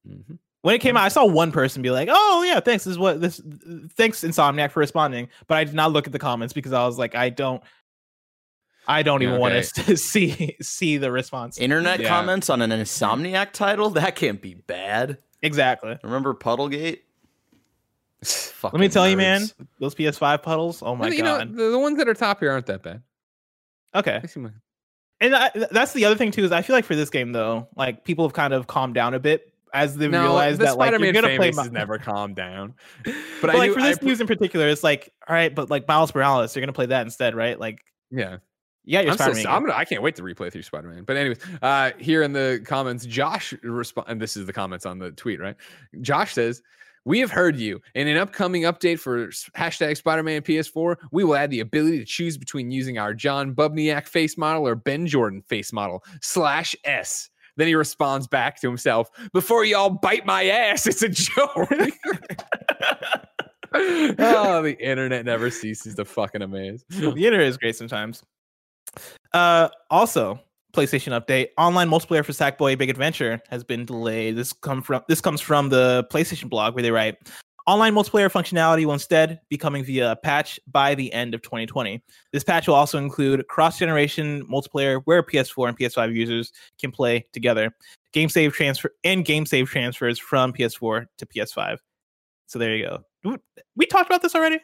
A: Mhm.
B: When it came out, I saw one person be like, "Oh yeah, thanks. This is what this. Thanks Insomniac for responding." But I did not look at the comments because I was like, I don't. I don't even want us to see see the response.
C: Internet
A: Yeah.
C: comments on an Insomniac title? That can't be bad.
B: Exactly.
C: Remember Puddlegate?
B: Let me tell you, man, those PS5 puddles. Oh my
A: you
B: god.
A: know, the, the ones that are top here aren't that bad.
B: okay.
A: They seem like-
B: And I, that's the other thing too is I feel like for this game though, like people have kind of calmed down a bit as they
A: No,
B: realize
A: the
B: that like
A: Spider-Man
B: you're gonna play
A: has never calmed down.
B: But,
A: But I
B: like
A: do-
B: for this
A: put-
B: news in particular, it's like all right, but like Miles Morales, you're gonna play that instead, right? Like
A: Yeah,
B: yeah, you're
A: I'm, so,
B: Spider-Man.
A: I'm gonna. I can't wait to replay through Spider-Man. But anyways, uh, here in the comments, Josh respond, and this is the comments on the tweet, right? Josh says. We have heard you. In an upcoming update for hashtag Spider-Man PS4, we will add the ability to choose between using our John Bubniak face model or Ben Jordan face model slash S. Then he responds back to himself, "Before y'all bite my ass, it's a joke." oh, the internet never ceases to fucking amaze.
B: the internet is great sometimes. Uh, also, PlayStation update: online multiplayer for Sackboy Big Adventure has been delayed. This come from this comes from the PlayStation blog where they write. Online multiplayer functionality will instead be coming via a patch by the end of 2020. This patch will also include cross-generation multiplayer where PS4 and PS5 users can play together. Game save transfer and game save transfers from PS4 to PS5. So there you go. We talked about this already.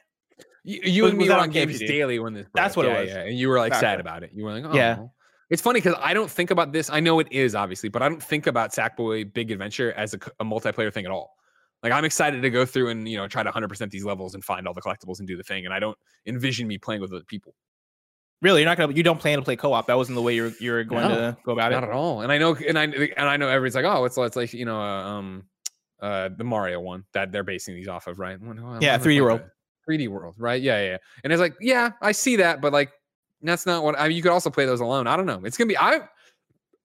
A: You, you
B: Was-
A: and me were
B: on
A: Games? Daily when this.
B: That's
A: broke.
B: what it was.
A: Yeah, and you were like sad about it. You were like, oh.
B: Yeah.
A: It's funny because I don't think about this. I know it is obviously, but I don't think about Sackboy Big Adventure as a multiplayer thing at all. Like I'm excited to go through and you know try to 100% these levels and find all the collectibles and do the thing. And I don't envision me playing with other people.
B: Really, you're not gonna. You don't plan to play co-op. That wasn't the way you're you're going
A: No,
B: to go about
A: Not
B: it.
A: at all. And I know, and I and I know everybody's like, oh, it's it's like you know, uh, um, uh, the Mario one that they're basing these off of, right? When-
B: Yeah, 3D
A: when-
B: World.
A: 3D World, right? Yeah, yeah. And it's like, yeah, I see that, but like, that's not what I mean. You could also play those alone. I don't know. It's gonna be. I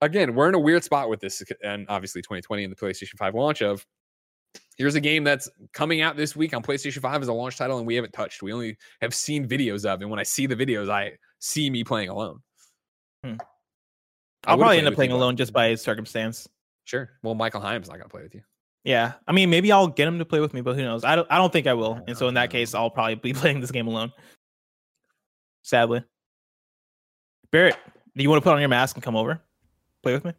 A: again, we're in a weird spot with this, and obviously 2020 and the PlayStation 5 launch of. Here's a game that's coming out this week on PlayStation 5 as a launch title, and we haven't touched. We only have seen videos of, and when I see the videos, I see me playing alone.
B: Hmm.
A: I
B: I'll probably end up playing alone just by circumstance.
A: Sure. Well, Michael Himes not gonna play with you.
B: Yeah, I mean, maybe I'll get him to play with me, but who knows? I don't. I don't think I will. And so in that case, I'll probably be playing this game alone. Sadly, Barrett, do you want to put on your mask and come over, play with me?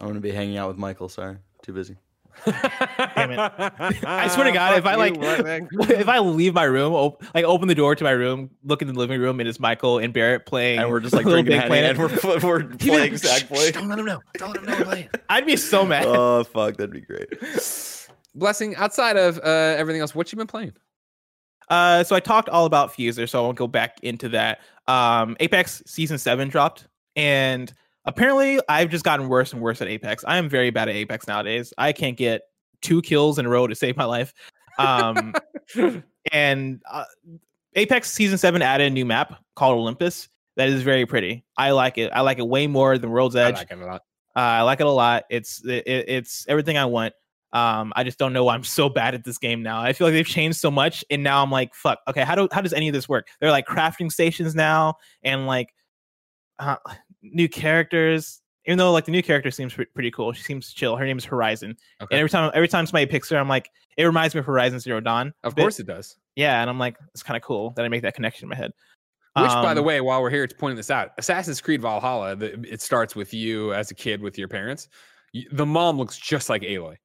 C: I'm gonna be hanging out with Michael. Sorry, too busy.
B: Damn it. I swear to God, if I like,
A: like,
B: if I leave my room, op- like open the door to my room, look in the living room, and it's Michael and Barrett playing,
C: And we're just like drinking
B: Big Planet.
C: and we're, we're playing Sackboy.
A: Don't let him know. Don't let him know we're playing.
B: I'd be so mad.
C: oh fuck, that'd be great.
A: Blessing. Outside of uh, everything else, what you been playing?
B: Uh, so I talked all about Fuser, so I won't go back into that. Um, Apex season seven dropped, and apparently I've just gotten worse and worse at Apex. I am very bad at Apex nowadays. I can't get two kills in a row to save my life. Um, and uh, Apex season seven added a new map called Olympus that is very pretty. I like it. I like it way more than World's Edge.
A: I like it a lot.
B: Uh, I like it a lot. It's it, it- it's everything I want. Um, I just don't know why I'm so bad at this game now. I feel like they've changed so much, and now I'm like, fuck. Okay, how do how does any of this work? They're like crafting stations now, and like uh, new characters. Even though like the new character seems pre- pretty cool, she seems chill. Her name is Horizon,
A: Okay.
B: and every time every time somebody picks her, I'm like, it reminds me of Horizon Zero Dawn.
A: Of
B: bit.
A: course it does.
B: yeah. And I'm like, it's kind of cool that I make that connection in my head.
A: Which, by the
B: Um,
A: way, while we're here, it's pointing this out. Assassin's Creed Valhalla. The, it starts with you as a kid with your parents. the mom looks just like Aloy,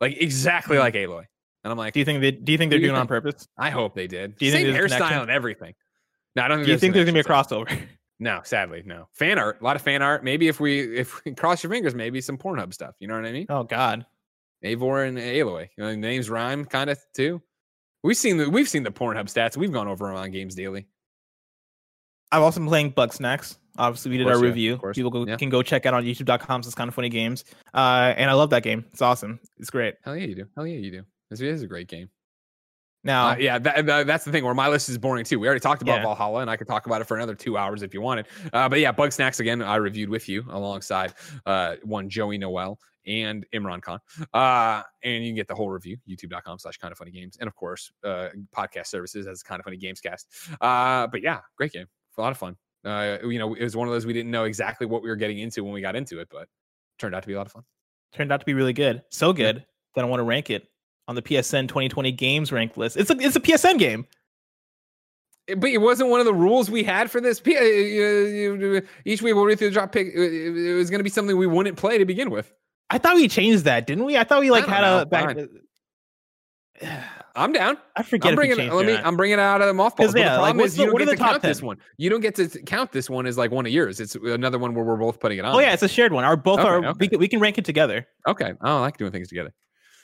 A: like exactly
B: Mhm.
A: like Aloy. And I'm like,
B: Do you think they? Do you think they're
A: do
B: doing it on purpose?
A: I hope they did.
B: Do you think
A: Same
B: a
A: hairstyle and everything. No, I don't think.
B: Do you think there's gonna be a crossover?
A: No, sadly, no. Fan art, a lot of fan art. Maybe if we if we cross your fingers, maybe some Pornhub stuff. You know what I mean?
B: oh God.
A: Avor and Aloy. You know, names rhyme kind of too. We've seen the we've seen the Pornhub stats. We've gone over them on Games Daily.
B: I've also been playing Bugsnax. Obviously, we did
A: course
B: our
A: have,
B: review. People go,
A: Yeah.
B: can go check out on youtube.com. It's kind of funny games. Uh, and I love that game. It's awesome. It's great.
A: Hell yeah, you do. Hell yeah, you do. This is a great game.
B: Now,
A: Uh, yeah, that, that- that's the thing where my list is boring too. We already talked about
B: Yeah.
A: Valhalla, and I could talk about it for another two hours if you wanted. Uh, but yeah, Bugsnax again, I reviewed with you alongside uh, one Joey Noelle and Imran Khan. Uh, and you can get the whole review, youtube.com slash kind of funny games. And of course, uh, podcast services as kind of funny games cast. Uh, but yeah, great game. A lot of fun. Uh, you know, it was one of those we didn't know exactly what we were getting into when we got into it, but turned out to be a lot of fun.
B: turned out to be really good. So good that I want to rank it on the PSN 2020 games ranked list. It's a it's a PSN game.
A: But it wasn't one of the rules we had for this. Uh, Each week we'll read through the drop pick. It it was going to be something we wouldn't play to begin with.
B: I thought we changed that, didn't we? I thought we like had
A: know.
B: a back.
A: I'm down.
B: I forget
A: I'm bringing.
B: changed
A: Let
B: it
A: me.
B: not.
A: I'm bringing it out of the mothballs.
B: 'Cause,
A: But
B: yeah,
A: the
B: like,
A: problem
B: what's
A: is
B: the-
A: you don't get to count this one. You don't get to count this one as like one of yours. It's another one where we're both putting it on.
B: Oh yeah, it's a shared one. Our both
A: Okay,
B: are
A: okay.
B: we can, we can rank it together.
A: Okay. Oh, I like doing things together.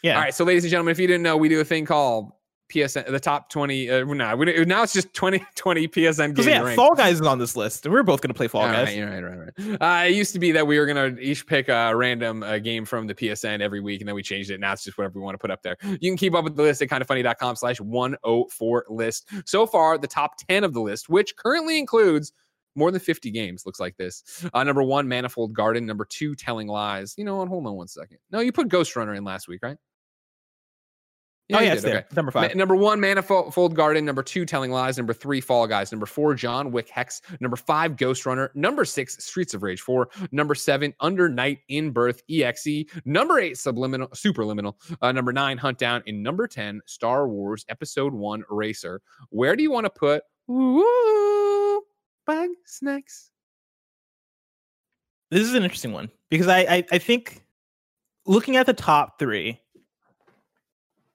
B: Yeah.
A: All right. So, ladies and gentlemen, if you didn't know, we do a thing called PSN, the top 20. Uh, nah, we, now it's just 2020 PSN
B: Because
A: game
B: yeah,
A: ranked.
B: Fall Guys is on this list, and we're both gonna play Fall
A: All
B: Guys.
A: right, you're right, right, right. Uh, it used to be that we were gonna each pick a random uh, game from the PSN every week, and then we changed it. Now it's just whatever we want to put up there. You can keep up with the list at kindafunny.com slash 104 list. So far, the top 10 of the list, which currently includes more than 50 games, looks like this. Uh, number one, Manifold Garden. Number two, Telling Lies. You know what? Hold on one second. No, you put Ghostrunner in last week, right?
B: Oh
A: you
B: yeah, it's there. Number
A: Ma-
B: five.
A: Number one, Manifold Garden. Number two, Telling Lies. Number three, Fall Guys. Number four, John Wick Hex. Number five, Ghostrunner. Number six, Streets of Rage 4. Number seven, Under Night in Birth EXE. Number eight, Subliminal, Superliminal. Uh, number nine, Hunt Down. And number 10, Star Wars Episode 1 Racer. Where do you want to put Ooh, Bug Snacks?
B: This is an interesting one because I I, I think looking at the top three,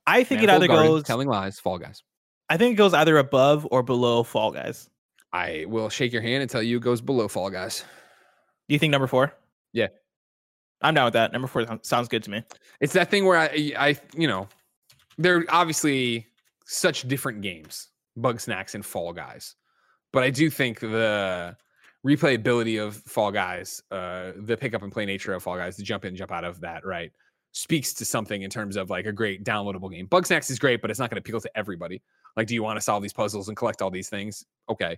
B: I think it either
A: Garden,
B: goes.
A: Telling Lies, Fall Guys.
B: I think it goes either above or below Fall Guys.
A: I will shake your hand and tell you it goes below Fall Guys.
B: Do you think number four?
A: Yeah.
B: I'm down with that. Number four sounds- sounds good to me.
A: it's that thing where I, I, you know, they're obviously such different games, Bugsnax and Fall Guys, but I do think the replayability of Fall Guys, uh, the pick up and play nature of Fall Guys, the jump in, jump out of that, right, speaks to something in terms of like a great downloadable game. Bugsnax is great, but it's not going to appeal to everybody. Like, do you want to solve these puzzles and collect all these things? Okay,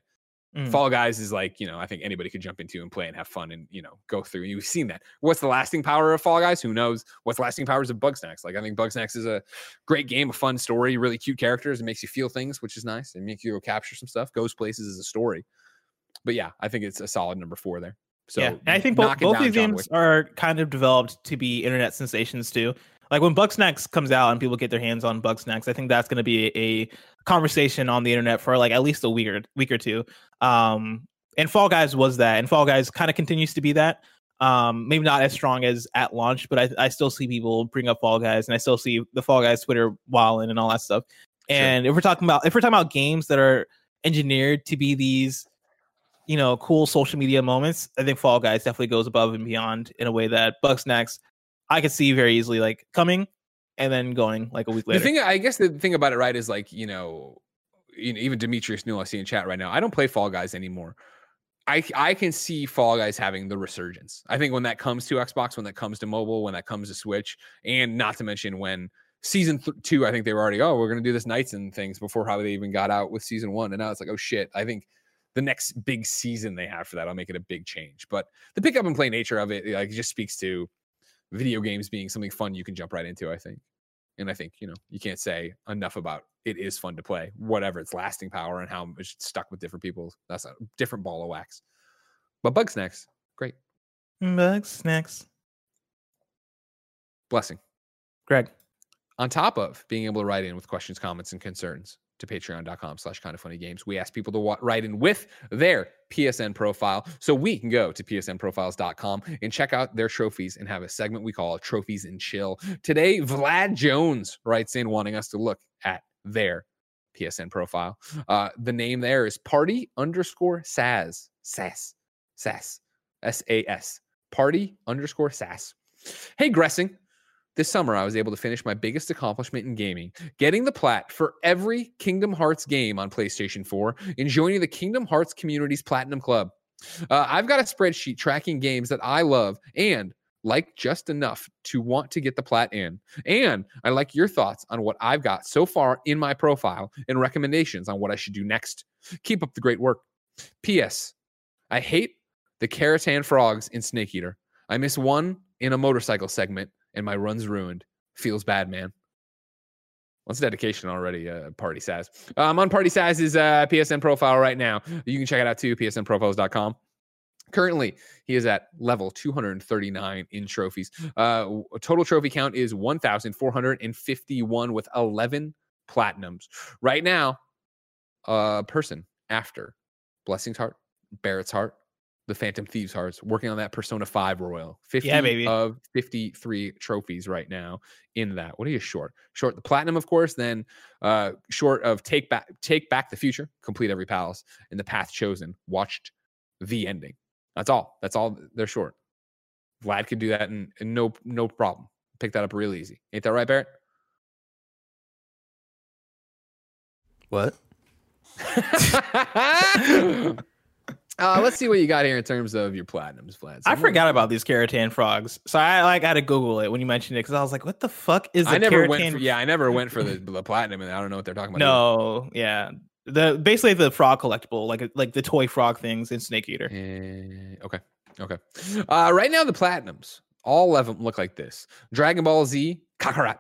B: Mm.
A: Fall Guys is like, you know, I think anybody could jump into and play and have fun and, you know, go through. You've seen that. What's the lasting power of Fall Guys? Who knows? What's the lasting powers of Bugsnax? Like, I think Bugsnax is a great game, a fun story, really cute characters. It makes you feel things, which is nice. It makes you go capture some stuff, goes places as a story. But yeah, I think it's a solid number four there. So
B: yeah, and I think both, both these games are kind of developed to be internet sensations too. Like when Bugsnax comes out and people get their hands on Bugsnax, I think that's going to be a conversation on the internet for like at least a week or week or two. Um, and Fall Guys was that, and Fall Guys kind of continues to be that. Um, maybe not as strong as at launch, but I, I still see people bring up Fall Guys, and I still see the Fall Guys Twitter wilding and all that stuff.
A: Sure.
B: And if we're talking about if we're talking about games that are engineered to be these you know, cool social media moments, I think Fall Guys definitely goes above and beyond in a way that Bugsnax I could see very easily like coming and then going like a week later.
A: The thing, I guess, the thing about it, right, is like you know, you know, even Demetrius Newell I see in chat right now. I don't play Fall Guys anymore. I I can see Fall Guys having the resurgence. I think when that comes to Xbox, when that comes to mobile, when that comes to Switch, and not to mention when season th- two, I think they were already oh we're gonna do this nights and things before how they even got out with season one, and now it's like oh shit. I think the next big season they have for that, I'll make it a big change. But the pick up and play nature of it, like, it just speaks to video games being something fun you can jump right into. I think. And I think, you know, you can't say enough about it is fun to play, whatever its lasting power and how much it's stuck with different people. That's a different ball of wax. But Bugsnax, great.
B: Bugsnax.
A: Blessing.
B: Greg.
A: On top of being able to write in with questions, comments, and concerns to patreon.com slash kind of funny games. We ask people to write in with their PSN profile so we can go to psnprofiles.com and check out their trophies and have a segment we call Trophies and Chill. Today, Vlad Jones writes in wanting us to look at their PSN profile. Uh, the name there is party underscore SAS. SAS. SAS. S A S. Party underscore SAS. Hey, Gressing. This summer, I was able to finish my biggest accomplishment in gaming, getting the plat for every Kingdom Hearts game on PlayStation 4 and joining the Kingdom Hearts Community's Platinum Club. Uh, I've got a spreadsheet tracking games that I love and like just enough to want to get the plat in. And I like your thoughts on what I've got so far in my profile and recommendations on what I should do next. Keep up the great work. P.S. I hate the Kerotan frogs in Snake Eater. I miss one in a motorcycle segment and my run's ruined. Feels bad, man. What's dedication already? Uh, Party Saz. I'm on Party Size's uh, PSN profile right now. You can check it out too, psnprofiles.com. Currently, he is at level 239 in trophies. Uh, total trophy count is 1,451 with 11 platinums. Right now, a person after Blessing's Heart, Barrett's Heart, the Phantom Thieves Hearts, working on that Persona 5 Royal. 50
B: Yeah, baby.
A: of 53 trophies right now in that. What are you short? Short the platinum, of course, then uh short of take back take back the future, complete every palace, and the path chosen, watched the ending. That's all. That's all they're short. Vlad could do that and, and no no problem. Pick that up real easy. Ain't that right, Barrett?
C: What?
A: uh, let's see what you got here in terms of your platinums, Vlad.
B: I forgot about these Kerotan frogs, so I like had to Google it when you mentioned it because I was like, "What the fuck is
A: I never
B: Kerotan
A: went for yeah, I never went for the, the platinum, and I don't know what they're talking about.
B: No, yeah, the basically the frog collectible, like like the toy frog things in Snake Eater.
A: either. Eh, okay, okay. Uh, right now, the platinums, all of them look like this: Dragon Ball Z, Kakarot,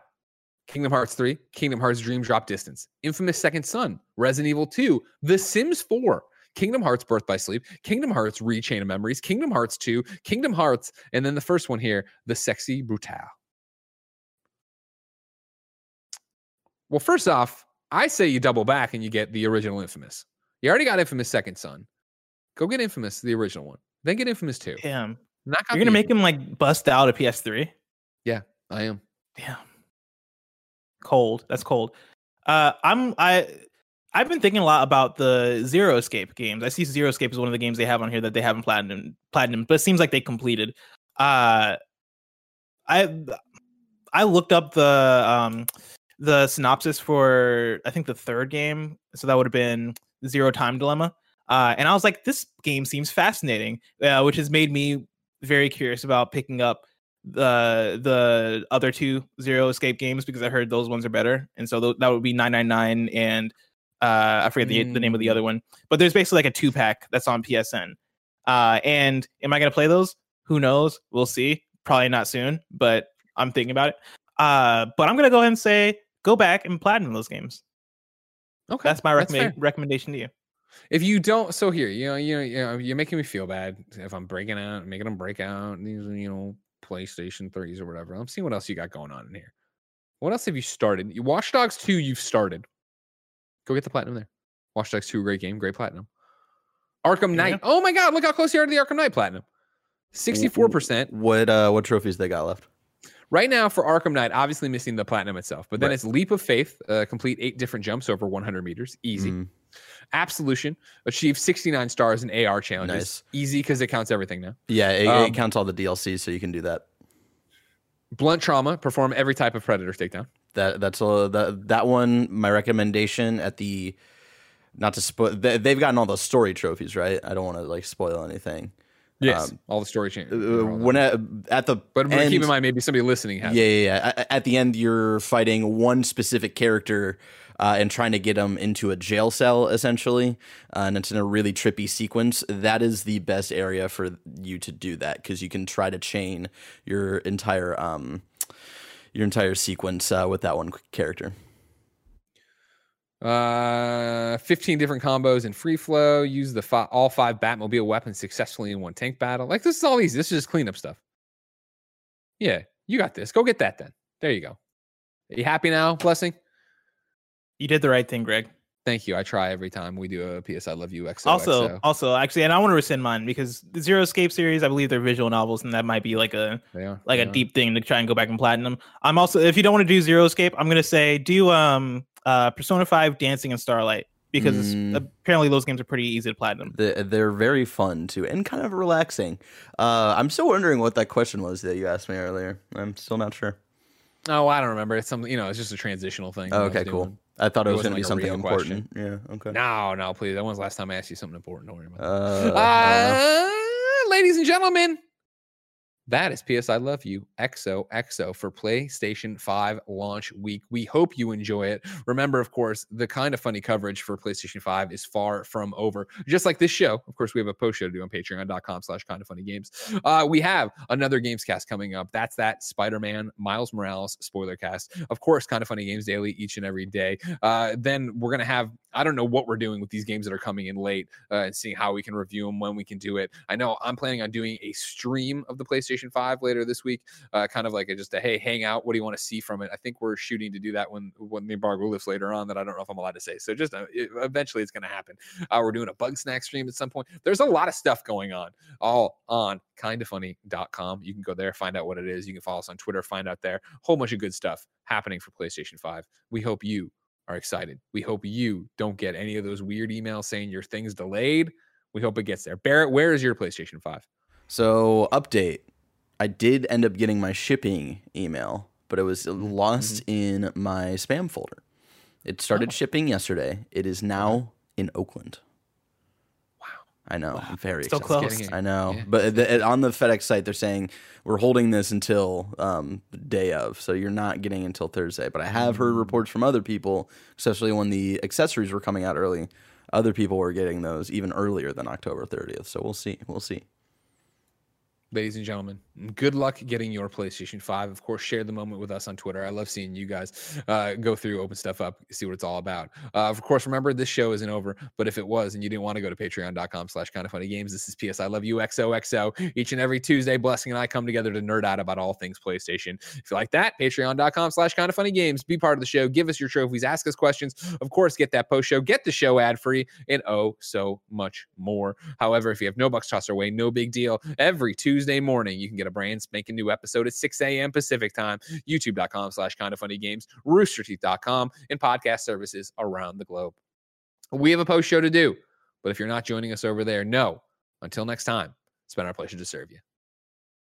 A: Kingdom Hearts 3, Kingdom Hearts Dream Drop Distance, Infamous Second Son, Resident Evil 2, The Sims 4, Kingdom Hearts Birth by Sleep, Kingdom Hearts Re:Chain of Memories, Kingdom Hearts 2, Kingdom Hearts, and then the first one here, The Sexy Brutale. Well, first off, I say you double back and you get the original Infamous. You already got Infamous Second Son. Go get Infamous, the original one. Then get Infamous 2.
B: Damn,
A: Knock
B: you're gonna make him like bust out a PS3.
A: Yeah, I am.
B: Damn, cold. That's cold. Uh, I'm I. I've been thinking a lot about the Zero Escape games. I see Zero Escape is one of the games they have on here that they haven't platinum platinum, but it seems like they completed. Uh, I I looked up the um the synopsis for I think the third game, so that would have been Zero Time Dilemma. Uh, and I was like, this game seems fascinating, uh, which has made me very curious about picking up the the other two Zero Escape games because I heard those ones are better, and so th- that would be nine nine nine and uh, I forget the the name of the
A: Mm.
B: other one, but there's basically like a two pack that's on PSN. Uh, and am I gonna play those? Who knows? We'll see. Probably not soon, but I'm thinking about it. Uh, but I'm gonna go ahead and say go back and platinum those games.
A: Okay.
B: That's my recommend recommendation to you.
A: If you don't, so here, you know, you know, you know, you're making me feel bad if I'm breaking out, making them break out these, you know, PlayStation threes or whatever. I'm seeing what else you got going on in here. What else have you started? Watch Dogs two, you've started. Go get the platinum there. Watch Dogs two, great game, great platinum. Arkham
B: Yeah.
A: Knight. Oh my God, look how close you are to the Arkham Knight platinum. Sixty-four percent
C: What uh what trophies they got left?
A: right now for Arkham Knight. Obviously missing the platinum itself, but then
C: Right.
A: it's Leap of Faith, uh, complete eight different jumps over 100 meters, easy.
C: Mm,
A: Absolution achieved 69 stars in AR challenges.
C: Nice.
A: Easy because it counts everything now.
C: yeah, it,
A: Um,
C: it counts all the DLC, so you can do that.
A: Blunt trauma, perform every type of predator takedown.
C: That that's all that that one. My recommendation at the not to spoil. They, they've gotten all those story trophies, right? I don't want to like spoil anything.
A: Yes,
C: Um,
A: all the story change.
C: Uh, when at, at the
A: but but
C: end,
A: keep in mind, maybe somebody listening has.
C: yeah, yeah, yeah. At, at the end, you're fighting one specific character uh, and trying to get him into a jail cell, essentially, uh, and it's in a really trippy sequence. That is the best area for you to do that because you can try to chain your entire um your entire sequence uh, with that one character.
A: Uh, 15 different combos in free flow. Use the fi- all five Batmobile weapons successfully in one tank battle. Like this is all easy. This is just cleanup stuff. Yeah, you got this. Go get that then. There you go. Are you happy now, Blessing?
B: You did the right thing, Greg.
A: Thank you. I try every time we do a PS I Love You XO.
B: Also, also, actually, and I want to rescind mine because the Zero Escape series, I believe they're visual novels, and that might be like a
A: they are,
B: like
A: they
B: a deep thing to try and go back and platinum. I'm also, if you don't want to do Zero Escape, I'm gonna say do um uh Persona Five Dancing in Starlight because
C: Mm.
B: apparently those games are pretty easy to platinum.
C: The, they're very fun too and kind of relaxing. Uh, I'm still wondering what that question was that you asked me earlier. I'm still not sure.
A: Oh, I don't remember. It's something, you know, it's just a transitional thing.
C: Oh, okay, cool. I thought it,
A: It
C: was going
A: wasn't
C: to be something important. Yeah. Okay.
A: No, no, please. That was the last time I asked you something important? Don't worry about it.
C: Uh, Uh,
A: ladies and gentlemen, that is PS I Love You XOXO for PlayStation 5 launch week. We hope you enjoy it. Remember, of course, the kind of funny coverage for PlayStation 5 is far from over. Just like this show, of course, we have a post show to do on patreon.com slash kind of funny games. Uh, we have another games cast coming up. That's that Spider-Man Miles Morales spoiler cast. Of course, kind of funny games daily each and every day. Uh, then we're gonna have I don't know what we're doing with these games that are coming in late uh, and seeing how we can review them when we can do it. I know I'm planning on doing a stream of the PlayStation 5 later this week, uh, kind of like a, just a hey, hang out. What do you want to see from it? I think we're shooting to do that when when the embargo lifts later on. That I don't know if I'm allowed to say. So just uh, it, eventually it's going to happen. Uh, we're doing a Bugsnax stream at some point. There's a lot of stuff going on, all on kindafunny.com. You can go there, find out what it is. You can follow us on Twitter, find out there. Whole bunch of good stuff happening for PlayStation 5. We hope you are excited. We hope you don't get any of those weird emails saying your thing's delayed. We hope it gets there. Barrett, where is your PlayStation 5?
C: So, update. I did end up getting my shipping email, but it was lost in my spam folder. It started
A: Oh.
C: shipping yesterday. It is now in Oakland.
A: Wow.
C: I know. I'm very
B: Still
C: excited.
B: close.
C: I know,
A: Yeah.
C: but the, on the FedEx site, they're saying we're holding this until um, day of, so you're not getting until Thursday. But I have heard
A: Mm.
C: reports from other people, especially when the accessories were coming out early. Other people were getting those even earlier than October 30th. So we'll see. We'll see.
A: Ladies and gentlemen, good luck getting your PlayStation 5. Of course, share the moment with us on Twitter. I love seeing you guys uh, go through, open stuff up, see what it's all about. Uh, of course, remember this show isn't over, but if it was and you didn't want to go to patreon.com slash kind of funny games, this is PS I Love You XOXO. Each and every Tuesday, Blessing and I come together to nerd out about all things PlayStation. If you like that, patreon.com slash kind of funny games. Be part of the show. Give us your trophies, ask us questions. Of course, get that post show, get the show ad free, and oh, so much more. However, if you have no bucks tossed our way, no big deal. Every Tuesday morning, you can get a brand spanking new episode at 6 a.m. Pacific time, youtube.com slash kind of funny games, roosterteeth.com, and podcast services around the globe. We have a post show to do, but if you're not joining us over there, no. Until next time, it's been our pleasure to serve you.